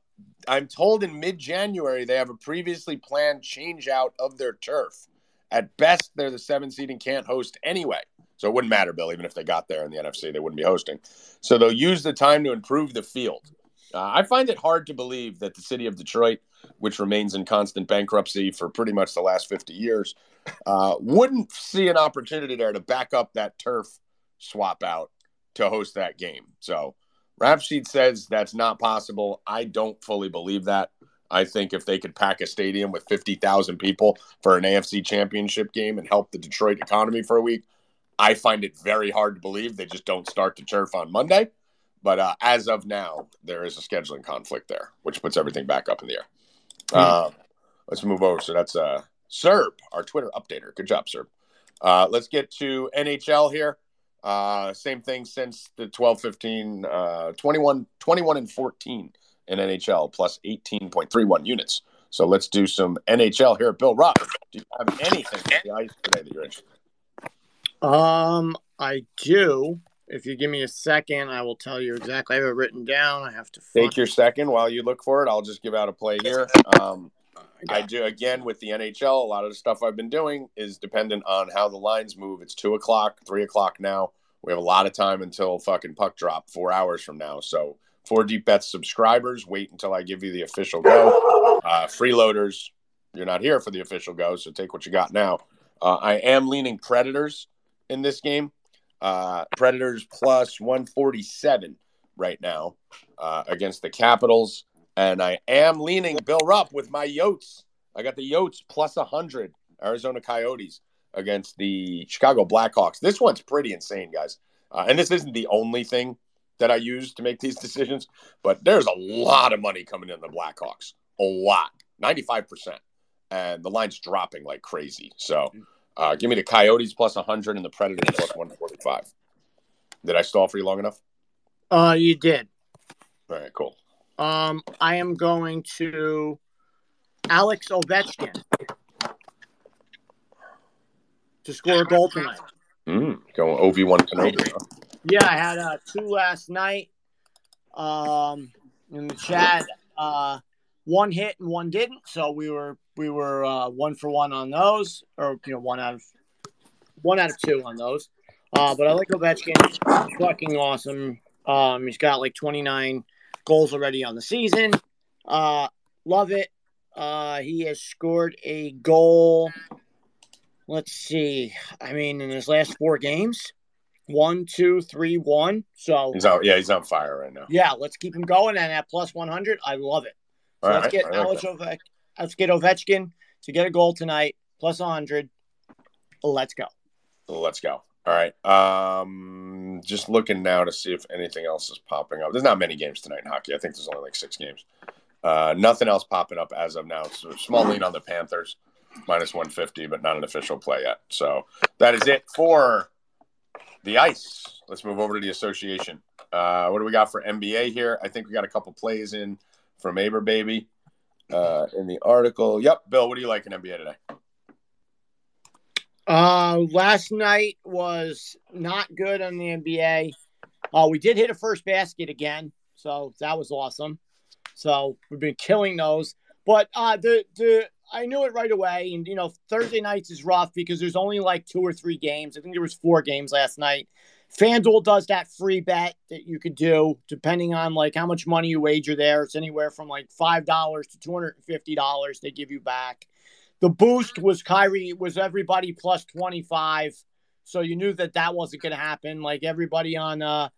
I'm told in mid January they have a previously planned change out of their turf. At best, they're the seven seed and can't host anyway. So it wouldn't matter, Bill. Even if they got there in the NFC, they wouldn't be hosting. So they'll use the time to improve the field. Uh, I find it hard to believe that the city of Detroit, which remains in constant bankruptcy for pretty much the last 50 years, uh, wouldn't see an opportunity there to back up that turf swap out to host that game. So Rap Sheet says that's not possible. I don't fully believe that. I think if they could pack a stadium with 50,000 people for an AFC championship game and help the Detroit economy for a week, I find it very hard to believe they just don't start to turf on Monday. But uh, as of now, there is a scheduling conflict there, which puts everything back up in the air. Uh, let's move over. So that's uh, Serb, our Twitter updater. Good job, Serb. Uh, let's get to NHL here. Uh, same thing since the 12 15, uh, 21, 21 and 14 in NHL, plus 18.31 units. So let's do some NHL here. Bill Rupp, do you have anything on the ice today that you're interested Um, I do. If you give me a second, I will tell you exactly. I have it written down. I have to find Take your second while you look for it. I'll just give out a play here. Um, I do again with the NHL. A lot of the stuff I've been doing is dependent on how the lines move. It's two o'clock, three o'clock now. We have a lot of time until fucking puck drop, four hours from now. So, four deep bets subscribers, wait until I give you the official go. Uh, freeloaders, you're not here for the official go, so take what you got now. Uh, I am leaning Predators in this game. Uh, Predators plus 147 right now uh, against the Capitals. And I am leaning Bill Rupp with my Yotes. I got the Yotes plus 100, Arizona Coyotes against the Chicago Blackhawks. This one's pretty insane, guys. Uh, and this isn't the only thing that I use to make these decisions, but there's a lot of money coming in the Blackhawks. A lot. 95%. And the line's dropping like crazy. So uh, give me the Coyotes plus 100 and the Predators plus 145. Did I stall for you long enough? Uh, you did. All right, cool. Um, I am going to Alex Ovechkin to score a goal tonight. Mm, going OV1 Kenobi. huh? Yeah, I had uh, two last night. Um, in the chat, uh, one hit and one didn't. So we were we were uh, one for one on those, or you know, one out of one out of two on those. Uh, but I like Ovechkin. He's fucking awesome. Um, he's got like 29 goals already on the season. Uh, love it. Uh, he has scored a goal. Let's see. I mean, in his last four games, one, two, three, one. So He's out. Yeah, he's on fire right now. yeah, let's keep him going. And at plus one hundred, I love it. So All let's right, get I like. Ovech, let's get Ovechkin to get a goal tonight, plus hundred. Let's go. Let's go. All right. Um, just looking now to see if anything else is popping up. There's not many games tonight in hockey. I think there's only like six games. Uh, nothing else popping up as of now. So small lean on the Panthers, minus 150, but not an official play yet. So that is it for the ice. Let's move over to the association. Uh, what do we got for NBA here? I think we got a couple plays in from Aber Baby uh, in the article. Yep. Bill, what do you like in NBA today? Uh, last night was not good on the NBA. Uh, we did hit a first basket again, so that was awesome. So we've been killing those. But uh, the the I knew it right away, and you know Thursday nights is rough because there's only like two or three games. I think there was four games last night. FanDuel does that free bet that you could do depending on like how much money you wager there. It's anywhere from like five dollars to two hundred and fifty dollars they give you back. The boost was Kyrie was everybody plus 25. So you knew that that wasn't going to happen. Like everybody on uh,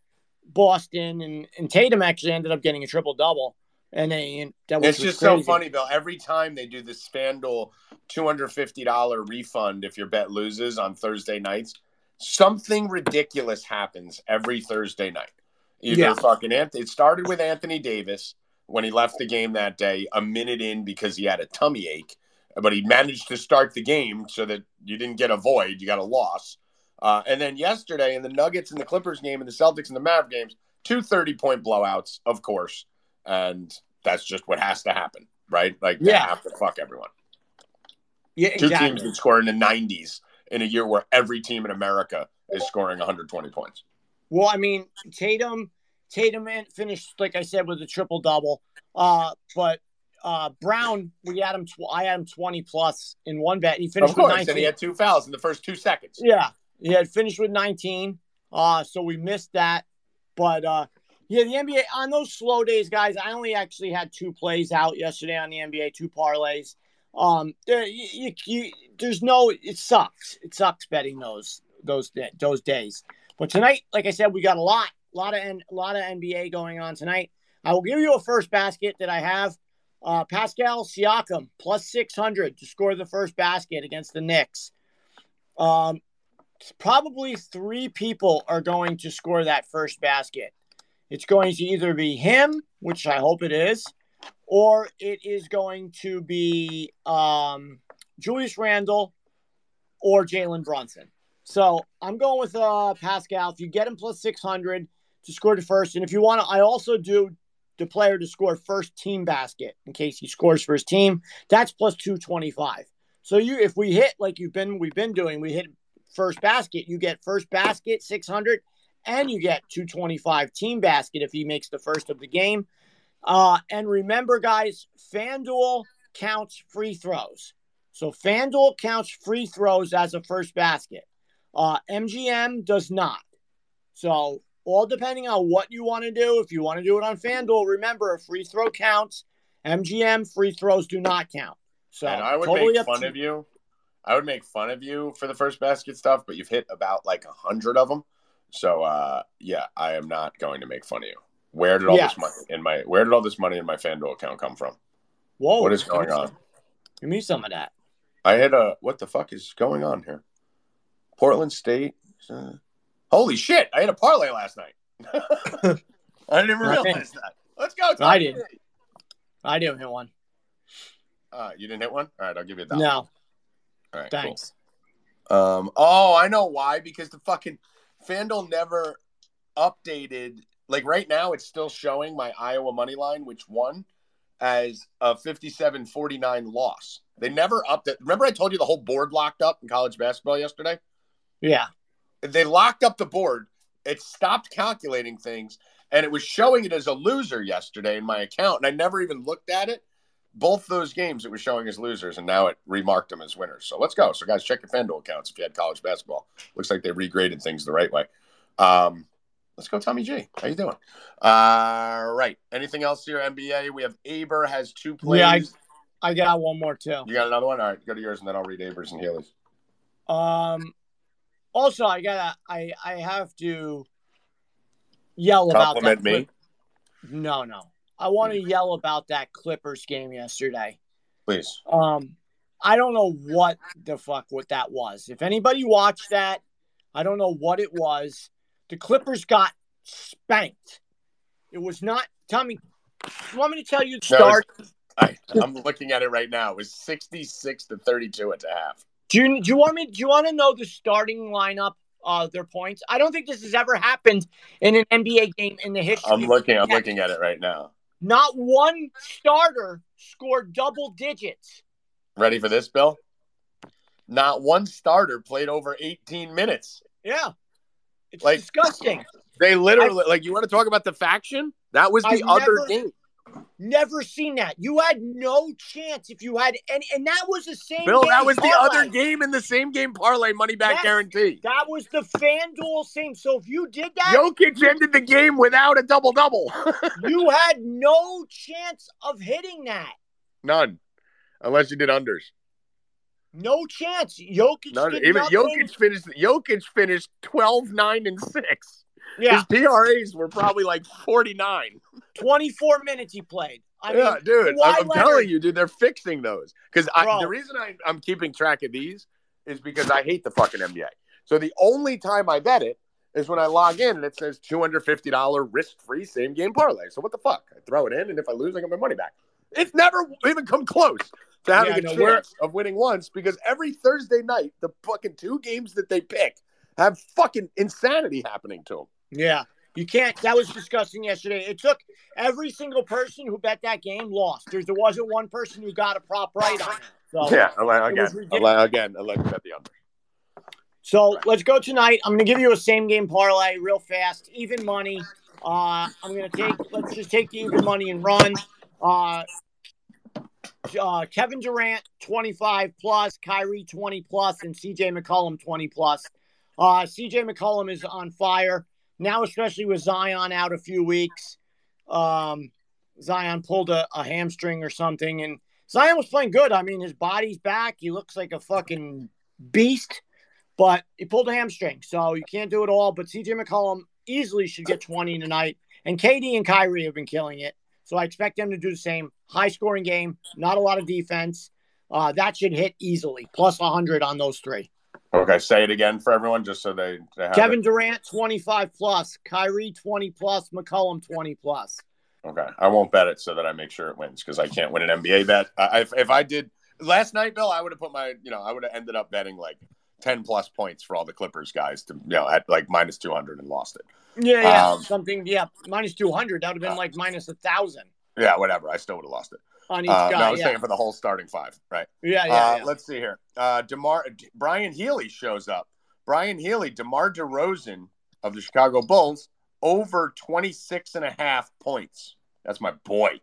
Boston and, and Tatum actually ended up getting a triple double. And they, that was It's just so funny, Bill. Every time they do the FanDuel $250 refund if your bet loses on Thursday nights, something ridiculous happens every Thursday night. Either Yeah. fucking Anthony, it started with Anthony Davis when he left the game that day, a minute in because he had a tummy ache, but he managed to start the game so that you didn't get a void, you got a loss. Uh, and then yesterday in the Nuggets and the Clippers game and the Celtics and the Mav games, two 30 point blowouts, of course. And that's just what has to happen, right? Like, they Yeah. have to fuck everyone. Yeah, Two exactly. teams that score in the 90s in a year where every team in America is scoring 120 points. Well, I mean, Tatum, Tatum finished like I said with a triple double. Uh, but uh, Brown, we had him. Tw- I had him twenty plus in one bet. He finished Of course, with and he had two fouls in the first two seconds. Yeah, he had finished with 19. Uh, so we missed that. But uh, yeah, the NBA on those slow days, guys. I only actually had two plays out yesterday on the NBA, two parlays. Um, there, you, you, there's no. It sucks. It sucks betting those those those days. But tonight, like I said, we got a lot, a lot of a lot of NBA going on tonight. I will give you a first basket that I have. Uh, Pascal Siakam plus 600 to score the first basket against the Knicks. Um, probably three people are going to score that first basket. It's going to either be him, which I hope it is, or it is going to be um, Julius Randle or Jalen Brunson. So I'm going with uh, Pascal. If you get him plus 600 to score the first, and if you want to, I also do the player to score first team basket in case he scores for his team. That's plus 225. So you, if we hit like you've been, we've been doing, we hit first basket, you get first basket 600 and you get 225 team basket if he makes the first of the game. Uh, and remember, guys, FanDuel counts free throws. So FanDuel counts free throws as a first basket. Uh, MGM does not. So all depending on what you want to do. If you want to do it on FanDuel, remember a free throw counts. MGM free throws do not count. So and I would totally make fun to- of you. I would make fun of you for the first basket stuff, but you've hit about like a hundred of them. So uh, yeah, I am not going to make fun of you. Where did all this money in my Where did all this money in my FanDuel account come from? Whoa, what is going on? Give me some of that. I had a what the fuck is going on here? Portland State. uh, holy shit! I had a parlay last night. <laughs> I didn't even realize that. Let's go. Tom. I didn't. I didn't hit one. Uh, you didn't hit one. All right, I'll give you a dollar. No, All right, cool. thanks. Um, oh, I know why. Because the fucking FanDuel never updated. Like right now, it's still showing my Iowa money line, which won, as a 57-49 loss. They never updated. Remember, I told you the whole board locked up in college basketball yesterday. Yeah. They locked up the board. It stopped calculating things, and it was showing it as a loser yesterday in my account. And I never even looked at it. Both those games, it was showing as losers, and now it remarked them as winners. So let's go. So, guys, check your FanDuel accounts if you had college basketball. Looks like they regraded things the right way. Um, let's go, Tommy G. How you doing? All right. Anything else here? NBA. We have Aber has two plays. Yeah, I- I got one more too. You got another one? All right, go to yours, and then I'll read Aber's and Haley's. Um, Also, I gotta, I, I have to yell about that. Compliment me. No, no. I want to yell about that Clippers game yesterday. Please. Um, I don't know what the fuck what that was. If anybody watched that, I don't know what it was. The Clippers got spanked. It was not. Tommy, you want me to tell you the No, start? I, I'm looking at it right now. It was 66 to 32 at the half. Do you, do you want me? Do you want to know the starting lineup? Uh, their points. I don't think this has ever happened in an NBA game in the history. I'm looking. I'm looking at it right now. Not one starter scored double digits. Ready for this, Bill? Not one starter played over 18 minutes. Yeah, it's Like- disgusting. They literally, like, you want to talk about the faction? That was the I've other never- game. Never seen that. You had no chance if you had any, and that was the same. Bill, that was the other game in the same game parlay money back Yes. guarantee. That was the FanDuel same. So if you did that, Jokic ended the game without a double double. <laughs> you had no chance of hitting that. None, unless you did unders. No chance. Jokic None. Even nothing. Jokic finished. Jokic finished 12, 9, and six. Yeah, His PRAs were probably like 49. 24 minutes he played. I yeah, mean, dude. Kawhi I'm Leonard- telling you, dude, they're fixing those. Because the reason I, I'm keeping track of these is because I hate the fucking NBA. So the only time I bet it is when I log in and it says $250 risk free same game parlay. So what the fuck? I throw it in, and if I lose, I get my money back. It's never even come close to having Yeah, a no, chance we're- of winning once because every Thursday night, the fucking two games that they pick have fucking insanity happening to them. Yeah. You can't. That was disgusting yesterday. It took every single person who bet that game lost. There, there wasn't one person who got a prop right on it. So, Yeah, again, again, I like to bet the under. so let's go tonight. I'm going to give you a same game parlay real fast, even money. Uh, I'm going to take. Let's just take the even money and run. Uh, uh, Kevin Durant 25 plus, Kyrie 20 plus, and CJ McCollum 20 plus. Uh, CJ McCollum is on fire now, especially with Zion out a few weeks. Um, Zion pulled a, a hamstring or something, and Zion was playing good. I mean, his body's back. He looks like a fucking beast, but he pulled a hamstring, so you can't do it all. But CJ McCollum easily should get 20 tonight, and KD and Kyrie have been killing it. So I expect them to do the same. High scoring game, not a lot of defense. Uh, that should hit easily, plus 100 on those three. Okay, say it again for everyone, just so they, they have Kevin it. Durant 25 plus, Kyrie 20 plus, McCollum 20 plus. Okay, I won't bet it so that I make sure it wins because I can't win an NBA bet. I, if if I did last night, Bill, I would have put my, you know, I would have ended up betting like ten plus points for all the Clippers guys to, you know, at like minus two hundred and lost it. Yeah, yeah, Um, something. Yeah, minus 200. That would have been like minus a thousand Yeah, whatever. I still would have lost it. On each Uh, no, I was yeah. saying for the whole starting five, right? yeah, yeah, uh, yeah. Let's see here. Uh, Demar Brian Healy shows up. Brian Healy, DeMar DeRozan of the Chicago Bulls, over 26 and a half points. That's my boy.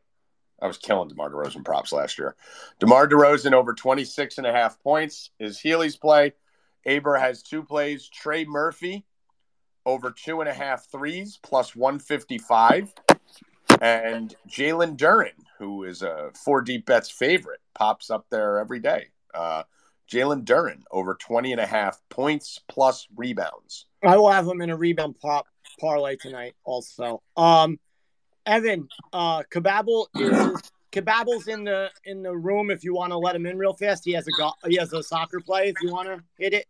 I was killing DeMar DeRozan props last year. DeMar DeRozan over 26 and a half points is Healy's play. Aber has two plays. Trey Murphy over two and a half threes plus 155. And Jalen Duren, who is a four deep bets favorite, pops up there every day. Uh, Jalen Duren over 20 and a half points plus rebounds. I will have him in a rebound pop parlay tonight. Also, um, Evan, uh, Kababble is Kababble's in the in the room. If you want to let him in real fast, he has a go- he has a soccer play. If you want to hit it,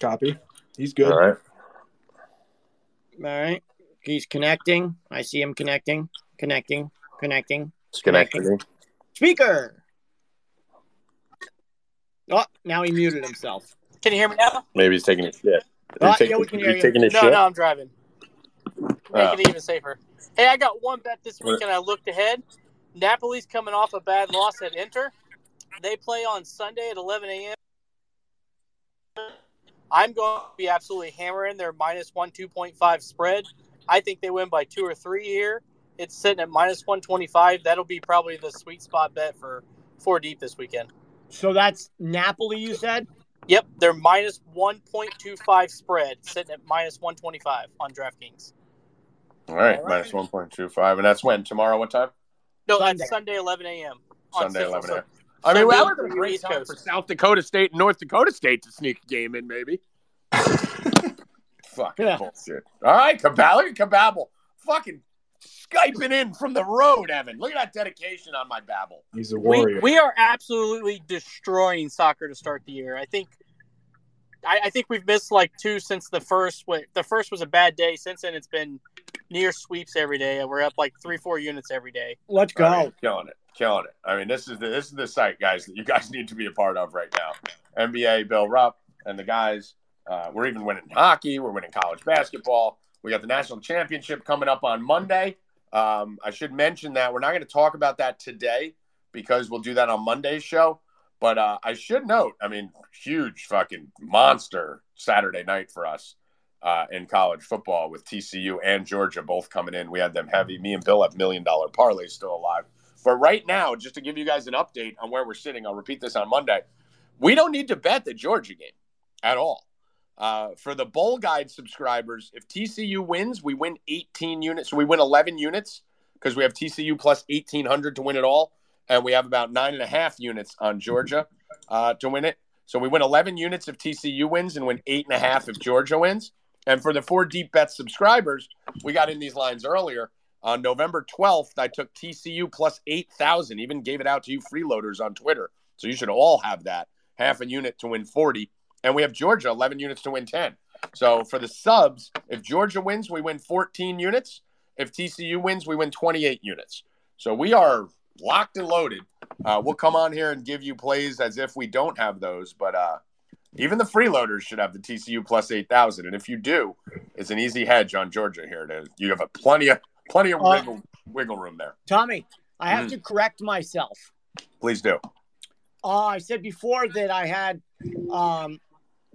Copy. He's good. right. all right. He's connecting. I see him connecting, connecting, connecting. It's connecting. Speaker. Oh, now he muted himself. Can you hear me now? Maybe he's taking a shit. Uh, taking, yeah, we can hear you. taking a No, shit. no, I'm driving. Make Oh. it even safer. Hey, I got one bet this week, and I looked ahead. Napoli's coming off a bad loss at Inter. They play on Sunday at 11 a.m. I'm going to be absolutely hammering their minus one 2.5 spread. I think they win by two or three here. It's sitting at minus 125. That'll be probably the sweet spot bet for four deep this weekend. So that's Napoli. You said. Yep, they're minus 1.25 spread, sitting at minus 125 on DraftKings. All right, All right. minus 1.25. And that's when? Tomorrow, what time? No, Sunday. that's Sunday, 11 a.m. Sunday, Central. 11 So- a.m. I mean, Sunday that would have been a great East time Coast. for South Dakota State and North Dakota State to sneak a game in, maybe. <laughs> Fucking Yeah. bullshit. All right, Cabal, look Cababble. Fucking Skyping in from the road, Evan. Look at that dedication on my babble. He's a We, warrior. we are absolutely destroying soccer to start the year. I think I, I think we've missed like two since the first. wa- The first was a bad day. Since then, it's been near sweeps every day. We're up like three, four units every day. Let's go. All right, killing it, killing it. I mean, this is the this is the site, guys, that you guys <laughs> need to be a part of right now. NBA, Bill Rupp, and the guys. Uh, we're even winning hockey. We're winning college basketball. We got the national championship coming up on Monday. Um, I should mention that we're not going to talk about that today because we'll do that on Monday's show. But uh, I should note, I mean, huge fucking monster Saturday night for us uh, in college football with TCU and Georgia both coming in. We had them heavy. Me and Bill have million dollar parlays still alive. But right now, just to give you guys an update on where we're sitting, I'll repeat this on Monday. We don't need to bet the Georgia game at all. Uh, for the bowl guide subscribers, if TCU wins, we win 18 units. So we win 11 units because we have TCU plus 1800 to win it all. And we have about nine and a half units on Georgia uh, to win it. So we win 11 units if TCU wins and win eight and a half if Georgia wins. And for the four deep bet subscribers, we got in these lines earlier. On November 12th, I took TCU plus 8,000, even gave it out to you freeloaders on Twitter. So you should all have that half a unit to win 40. And we have Georgia 11 units to win 10. So for the subs, if Georgia wins, we win 14 units. If TCU wins, we win 28 units. So we are locked and loaded. Uh, we'll come on here and give you plays as if we don't have those, but uh, even the freeloaders should have the TCU plus 8,000. And if you do, it's an easy hedge on Georgia here. To, you have a plenty of plenty of Uh, wiggle, wiggle room there. Tommy, I have Mm. to correct myself. Please do. Uh, I said before that I had um,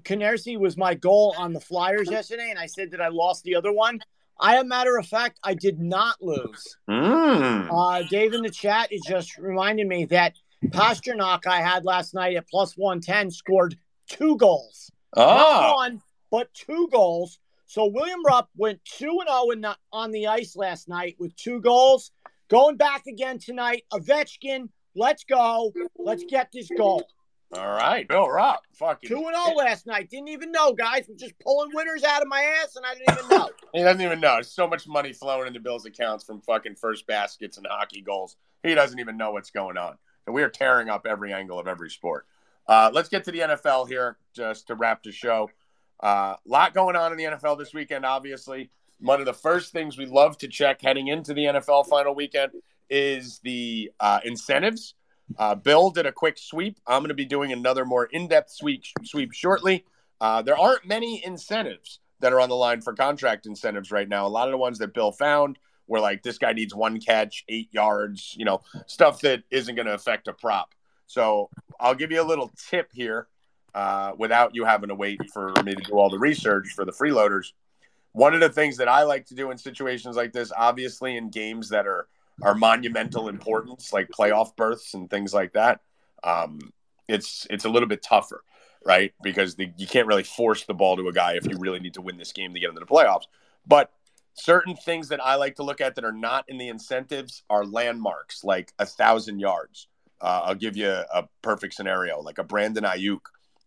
Canarsie was my goal on the Flyers yesterday, and I said that I lost the other one. I, a matter of fact, I did not lose. Mm. Uh, Dave in the chat is just reminding me that Pastrnak I had last night at plus 110 scored two goals. Not Oh, one, but two goals. So William Rupp went 2 and 0 on the ice last night with two goals. Going back again tonight. Ovechkin, let's go. Let's get this goal. All right. Bill Rock. Fucking. 2 and 0 last night. Didn't even know, guys. We're just pulling winners out of my ass, and I didn't even know. <laughs> He doesn't even know. There's so much money flowing into Bill's accounts from fucking first baskets and hockey goals. He doesn't even know what's going on. And we are tearing up every angle of every sport. Uh, let's get to the NFL here just to wrap the show. A uh, lot going on in the NFL this weekend, obviously. One of the first things we love to check heading into the NFL final weekend is the uh, incentives. Uh, Bill did a quick sweep. I'm going to be doing another more in depth sweep, sweep shortly. Uh, there aren't many incentives that are on the line for contract incentives right now. A lot of the ones that Bill found were like this guy needs one catch, eight yards, you know, stuff that isn't going to affect a prop. So I'll give you a little tip here uh, without you having to wait for me to do all the research for the freeloaders. One of the things that I like to do in situations like this, obviously in games that are are monumental importance, like playoff berths and things like that, um, it's it's a little bit tougher right? Because the, you can't really force the ball to a guy if you really need to win this game to get into the playoffs. But certain things that I like to look at that are not in the incentives are landmarks, like a thousand yards. Uh, I'll give you a, perfect scenario, like a Brandon Aiyuk,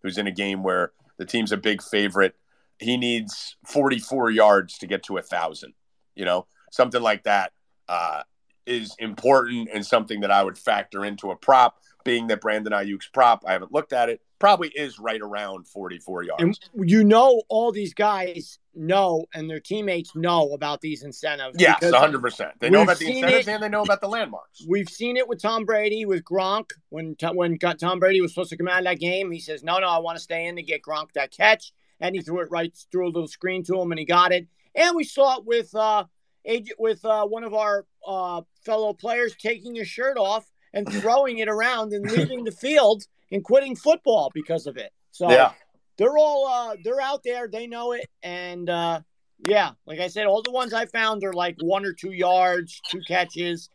who's in a game where the team's a big favorite. He needs 44 yards to get to a thousand. You know, something like that uh, is important and something that I would factor into a prop. Being that Brandon Aiyuk's prop, I haven't looked at it, probably is right around 44 yards. And you know, all these guys know, and their teammates know about these incentives. Yes, because 100%. They know about the incentives it- and they know about the landmarks. We've seen it with Tom Brady, with Gronk. When when Tom Brady was supposed to come out of that game, he says, "No, no, I want to stay in to get Gronk that catch," and he threw it right through a little screen to him, and he got it. And we saw it with uh, with uh, one of our uh, fellow players taking his shirt off and <laughs> throwing it around and leaving the field and quitting football because of it. So Yeah. they're all uh, they're out there. They know it, and uh, yeah, like I said, all the ones I found are like one or two yards, two catches,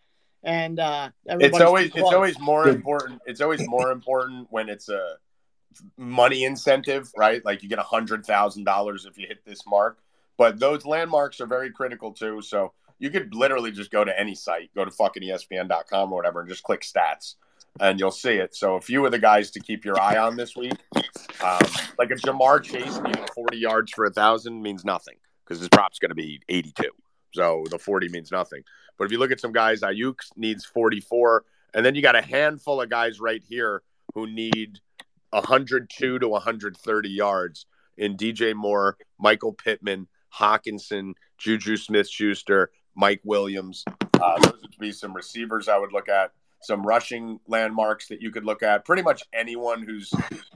and uh, It's always it's always more important. It's always more important when it's a money incentive, right? Like you get a hundred thousand dollars if you hit this mark. But those landmarks are very critical too. So you could literally just go to any site, go to fucking ESPN.com or whatever, and just click stats. and you'll see it. So a few of the guys to keep your eye on this week, um, like a Ja'Marr Chase needing 40 yards for a thousand means nothing because his prop's going to be 82. So the 40 means nothing. But if you look at some guys, Aiyuk needs 44, and then you got a handful of guys right here who need 102 to 130 yards in DJ Moore, Michael Pittman, Hockenson, Juju Smith Schuster, Mike Williams. Uh, those would be some receivers I would look at, some rushing landmarks that you could look at. Pretty much anyone who's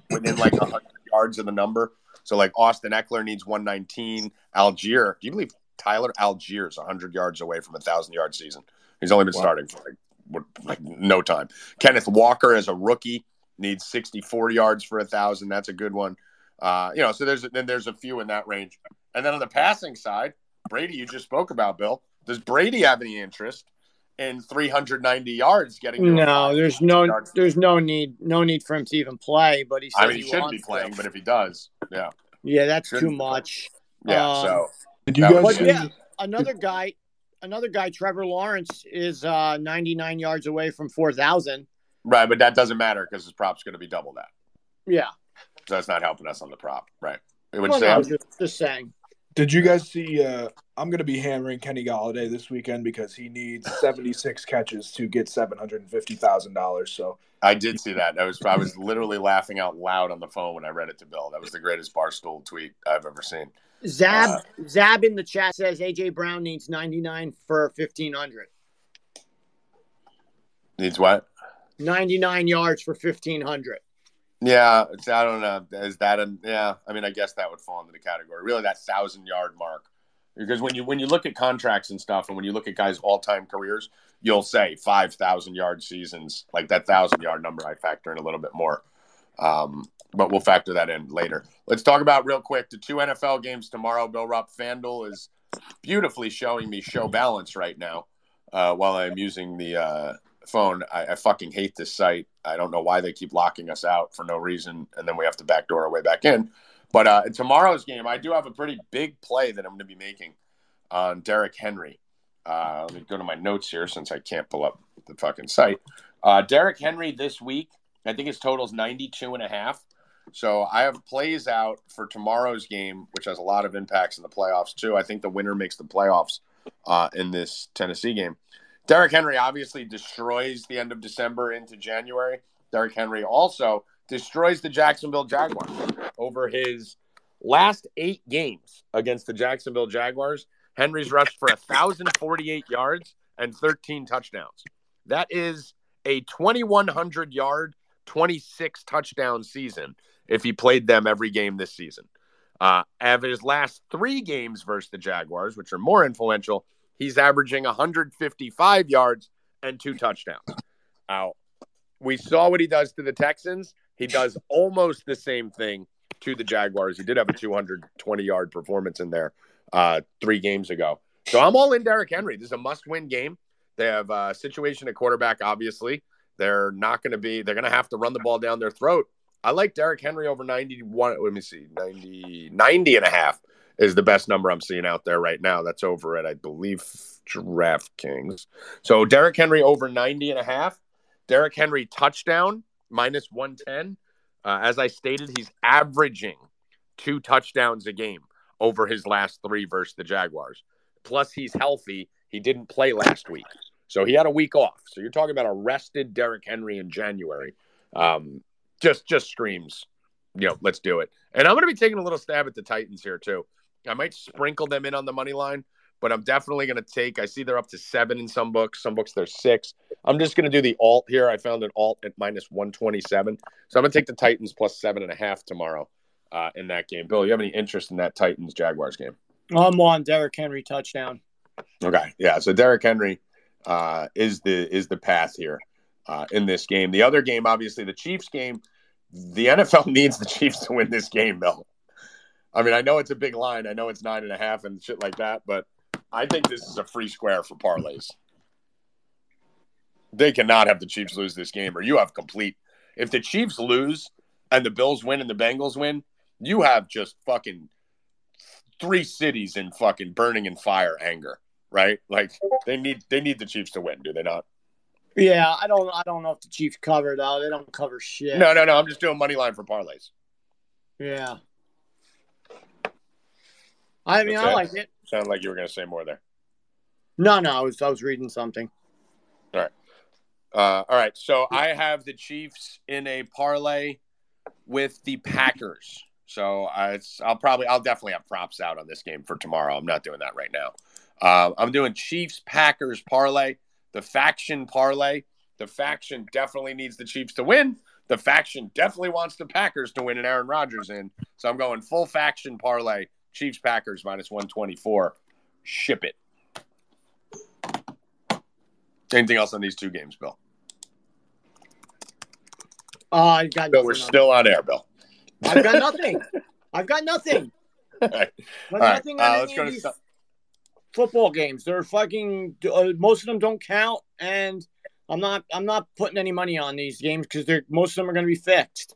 within like 100 yards of the number. So, like Austin Ekeler needs 119. Allgeier, do you believe Tyler Allgeier is 100 yards away from a 1,000 yard season? He's only been wow. starting for like, like no time. Kenneth Walker, as a rookie, needs 64 yards for a 1,000. That's a good one. Uh, you know, so there's then there's a few in that range. And then on the passing side, Brady, you just spoke about, Bill. Does Brady have any interest in 390 yards getting? No, there's no there's no need no need for him to even play. But he I mean, he, he should be playing, to. but if he does, yeah, yeah, that's Shouldn't too much. Yeah. Um, so did you guys? See- yeah, another guy, another guy, Trevor Lawrence is uh, 99 yards away from 4,000. Right, but that doesn't matter because his prop's going to be double that. Yeah. So that's not helping us on the prop, right? It would Well, say no, just, just saying. Did you guys see? Uh, I'm going to be hammering Kenny Golladay this weekend because he needs 76 catches to get seven hundred and fifty thousand dollars. So I did see that. I was I was literally laughing out loud on the phone when I read it to Bill. That was the greatest barstool tweet I've ever seen. Zab Uh, Zab in the chat says AJ Brown needs 99 for 1500. Needs what? 99 yards for 1500. Yeah, I don't know. Is that a yeah? I mean, I guess that would fall into the category. Really, that thousand yard mark. Because when you when you look at contracts and stuff, and when you look at guys' all time careers, you'll say five thousand yard seasons. Like that thousand yard number, I factor in a little bit more. Um, but we'll factor that in later. Let's talk about real quick the two NFL games tomorrow. Bill Rupp FanDuel is beautifully showing me show balance right now uh, while I'm using the uh, phone. I, I fucking hate this site. I don't know why they keep locking us out for no reason, and then we have to backdoor our way back in. But uh, in tomorrow's game, I do have a pretty big play that I'm going to be making on Derrick Henry. Uh, let me go to my notes here since I can't pull up the fucking site. Uh, Derrick Henry this week, I think his total is 92 and a half. So I have plays out for tomorrow's game, which has a lot of impacts in the playoffs too. I think the winner makes the playoffs uh, in this Tennessee game. Derrick Henry obviously destroys the end of December into January. Derrick Henry also destroys the Jacksonville Jaguars over his last eight games against the Jacksonville Jaguars. Henry's rushed for 1,048 yards and 13 touchdowns. That is a 2,100 yard, 26 touchdown season if he played them every game this season. Uh, of his last three games versus the Jaguars, which are more influential, he's averaging 155 yards and two touchdowns. Now, we saw what he does to the Texans. He does almost the same thing to the Jaguars. He did have a 220 yard performance in there uh, three games ago. So I'm all in Derrick Henry. This is a must win game. They have a situation at quarterback, obviously. They're not going to be, they're going to have to run the ball down their throat. I like Derrick Henry over 91. Let me see, 90, 90 and a half is the best number I'm seeing out there right now. That's over at, I believe, DraftKings. So Derrick Henry over 90 and a half. Derrick Henry touchdown minus 110. Uh, as I stated, he's averaging two touchdowns a game over his last three versus the Jaguars. Plus, he's healthy. He didn't play last week. So he had a week off. So you're talking about a rested Derrick Henry in January. Um, just just screams, you know, let's do it. And I'm going to be taking a little stab at the Titans here too. I might sprinkle them in on the money line, but I'm definitely going to take. I see they're up to seven in some books. Some books they're six. I'm just going to do the alt here. I found an alt at minus 127. So I'm going to take the Titans plus seven and a half tomorrow uh, in that game. Bill, you have any interest in that Titans Jaguars game? I'm on Derrick Henry touchdown. Okay, yeah. So Derrick Henry uh, is the is the path here uh, in this game. The other game, obviously, the Chiefs game. The NFL <laughs> needs the Chiefs to win this game, Bill. I mean, I know it's a big line. I know it's nine and a half and shit like that, but I think this is a free square for parlays. They cannot have the Chiefs lose this game, or you have complete. If the Chiefs lose and the Bills win and the Bengals win, you have just fucking three cities in fucking burning in fire anger, right? Like they need they need the Chiefs to win, do they not? Yeah, I don't. I don't know if the Chiefs cover though. They don't cover shit. No, no, no. I'm just doing money line for parlays. Yeah. I mean, I like it. Sounded like you were going to say more there. No, no, I was I was reading something. All right, uh, all right, so I have the Chiefs in a parlay with the Packers. So I, it's, I'll probably, I'll definitely have props out on this game for tomorrow. I'm not doing that right now. Uh, I'm doing Chiefs Packers parlay, the faction parlay. The faction definitely needs the Chiefs to win. The faction definitely wants the Packers to win and Aaron Rodgers in. So I'm going full faction parlay, Chiefs Packers minus 124. Ship it. Anything else on these two games, Bill? Uh, I got nothing. we're on- still on air, Bill. I've got nothing. I've got nothing. <laughs> All right. All right, nothing uh, on let's go to these football games. They're fucking. Uh, most of them don't count, and I'm not. I'm not putting any money on these games because they're most of them are going to be fixed.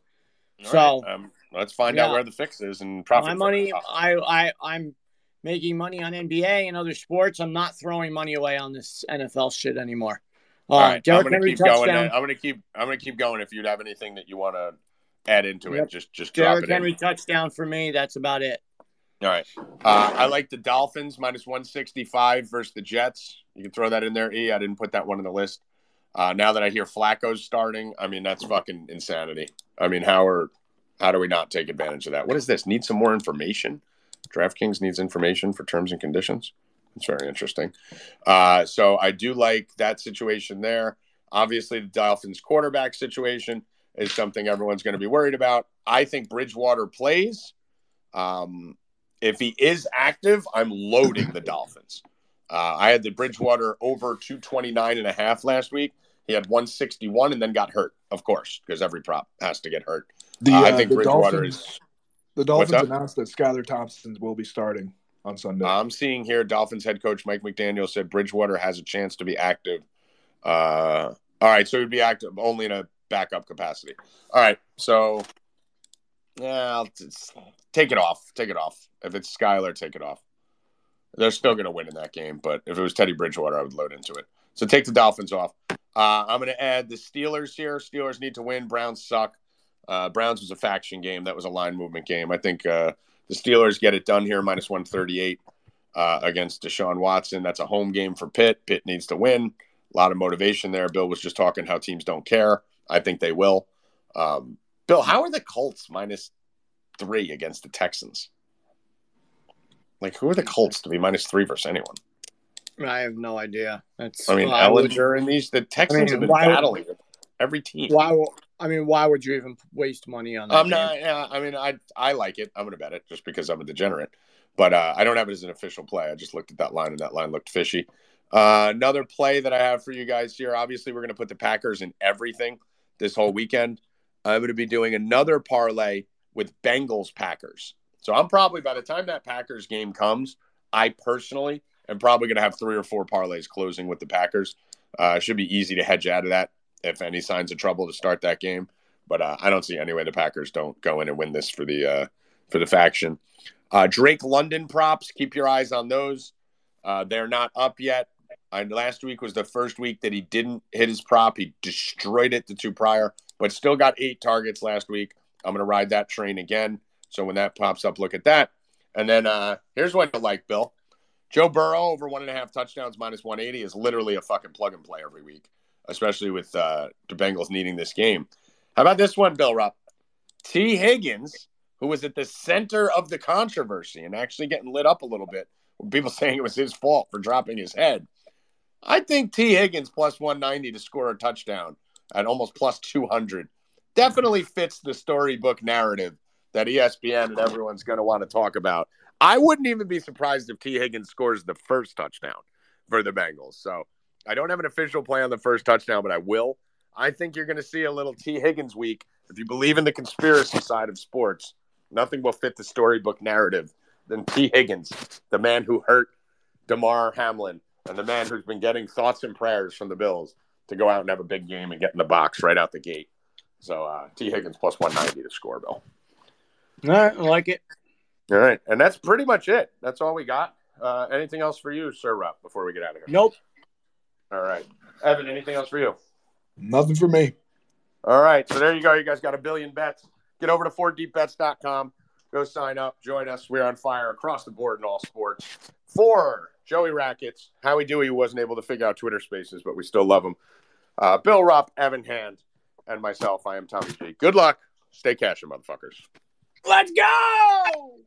All So- right, um, let's find out where the fix is and profit. My money. I. I. I'm making money on NBA and other sports. I'm not throwing money away on this NFL shit anymore. Uh, All right, I'm Derrick gonna Henry keep going. touchdown. then. I'm gonna keep. I'm gonna keep going. If you'd have anything that you want to add into it, Yep. just just drop Derrick it in. Henry touchdown for me. That's about it. All right. Uh, I like the Dolphins minus 165 versus the Jets. You can throw that in there. E, I didn't put that one on the list. Uh, now that I hear Flacco's starting, I mean that's fucking insanity. I mean, how are how do we not take advantage of that? What is this? Need some more information? DraftKings needs information for terms and conditions. It's very interesting. Uh, so I do like that situation there. Obviously, the Dolphins quarterback situation is something everyone's going to be worried about. I think Bridgewater plays. Um, if he is active, I'm loading the Dolphins. Uh, I had the Bridgewater over 229 and a half last week. He had 161 and then got hurt, of course, because every prop has to get hurt. The, Uh, I think the Bridgewater Dolphins, is. the Dolphins announced that Skylar Thompson will be starting on Sunday. I'm seeing here Dolphins head coach Mike McDaniel said Bridgewater has a chance to be active. Uh, all right, so he'd be active only in a backup capacity. All right, so yeah, I'll just take it off. Take it off. If it's Skylar, take it off. They're still going to win in that game, but if it was Teddy Bridgewater, I would load into it. So take the Dolphins off. Uh, I'm going to add the Steelers here. Steelers need to win. Browns suck. Uh, Browns was a faction game. That was a line movement game. I think uh, the Steelers get it done here, minus 138 uh, against Deshaun Watson. That's a home game for Pitt. Pitt needs to win. A lot of motivation there. Bill was just talking how teams don't care. I think they will. Um, Bill, how are the Colts minus three against the Texans? Like, who are the Colts to be minus three versus anyone? I have no idea. That's. I mean, I would- Ehlinger and these, the Texans I mean, have been why would- battling every team. Why? I mean, why would you even waste money on that? I'm game? not. Yeah, I mean, I I like it. I'm gonna bet it just because I'm a degenerate. But uh, I don't have it as an official play. I just looked at that line, and that line looked fishy. Uh, another play that I have for you guys here. Obviously, we're gonna put the Packers in everything this whole weekend. I'm gonna be doing another parlay with Bengals Packers. So I'm probably by the time that Packers game comes, I personally am probably gonna have three or four parlays closing with the Packers. Uh, should be easy to hedge out of that if any signs of trouble to start that game. But uh, I don't see any way the Packers don't go in and win this for the uh, for the faction. Uh, Drake London props. Keep your eyes on those. Uh, they're not up yet. Last week was the first week that he didn't hit his prop. He destroyed it the two prior, but still got eight targets last week. I'm going to ride that train again. So when that pops up, look at that. And then uh, here's what I like, Bill. Joe Burrow over one and a half touchdowns minus 180 is literally a fucking plug and play every week, especially with uh, the Bengals needing this game. How about this one, Bill Rupp? Tee Higgins, who was at the center of the controversy and actually getting lit up a little bit with people <laughs> saying it was his fault for dropping his head. I think Tee Higgins plus 190 to score a touchdown at almost plus 200 definitely fits the storybook narrative that ESPN and everyone's going to want to talk about. I wouldn't even be surprised if Tee Higgins scores the first touchdown for the Bengals. So I don't have an official play on the first touchdown, but I will. I think you're going to see a little Tee Higgins week. If you believe in the conspiracy side of sports, nothing will fit the storybook narrative than Tee Higgins, the man who hurt Damar Hamlin and the man who's been getting thoughts and prayers from the Bills to go out and have a big game and get in the box right out the gate. So uh, Tee Higgins plus 190 to score, Bill. All right, I like it. All right. And that's pretty much it. That's all we got. Uh, anything else for you, Sir Rupp, before we get out of here? Nope. All right. Evan, anything else for you? Nothing for me. All right. So there you go. You guys got a billion bets. Get over to 4deepbets.com. Go sign up. Join us. We're on fire across the board in all sports. For Joey Rackets, Howie Dewey wasn't able to figure out Twitter spaces, but we still love him. Uh, Bill Rupp, Evan Hand, and myself, I am Tommy G. Good luck. Stay cashing, motherfuckers. Let's go!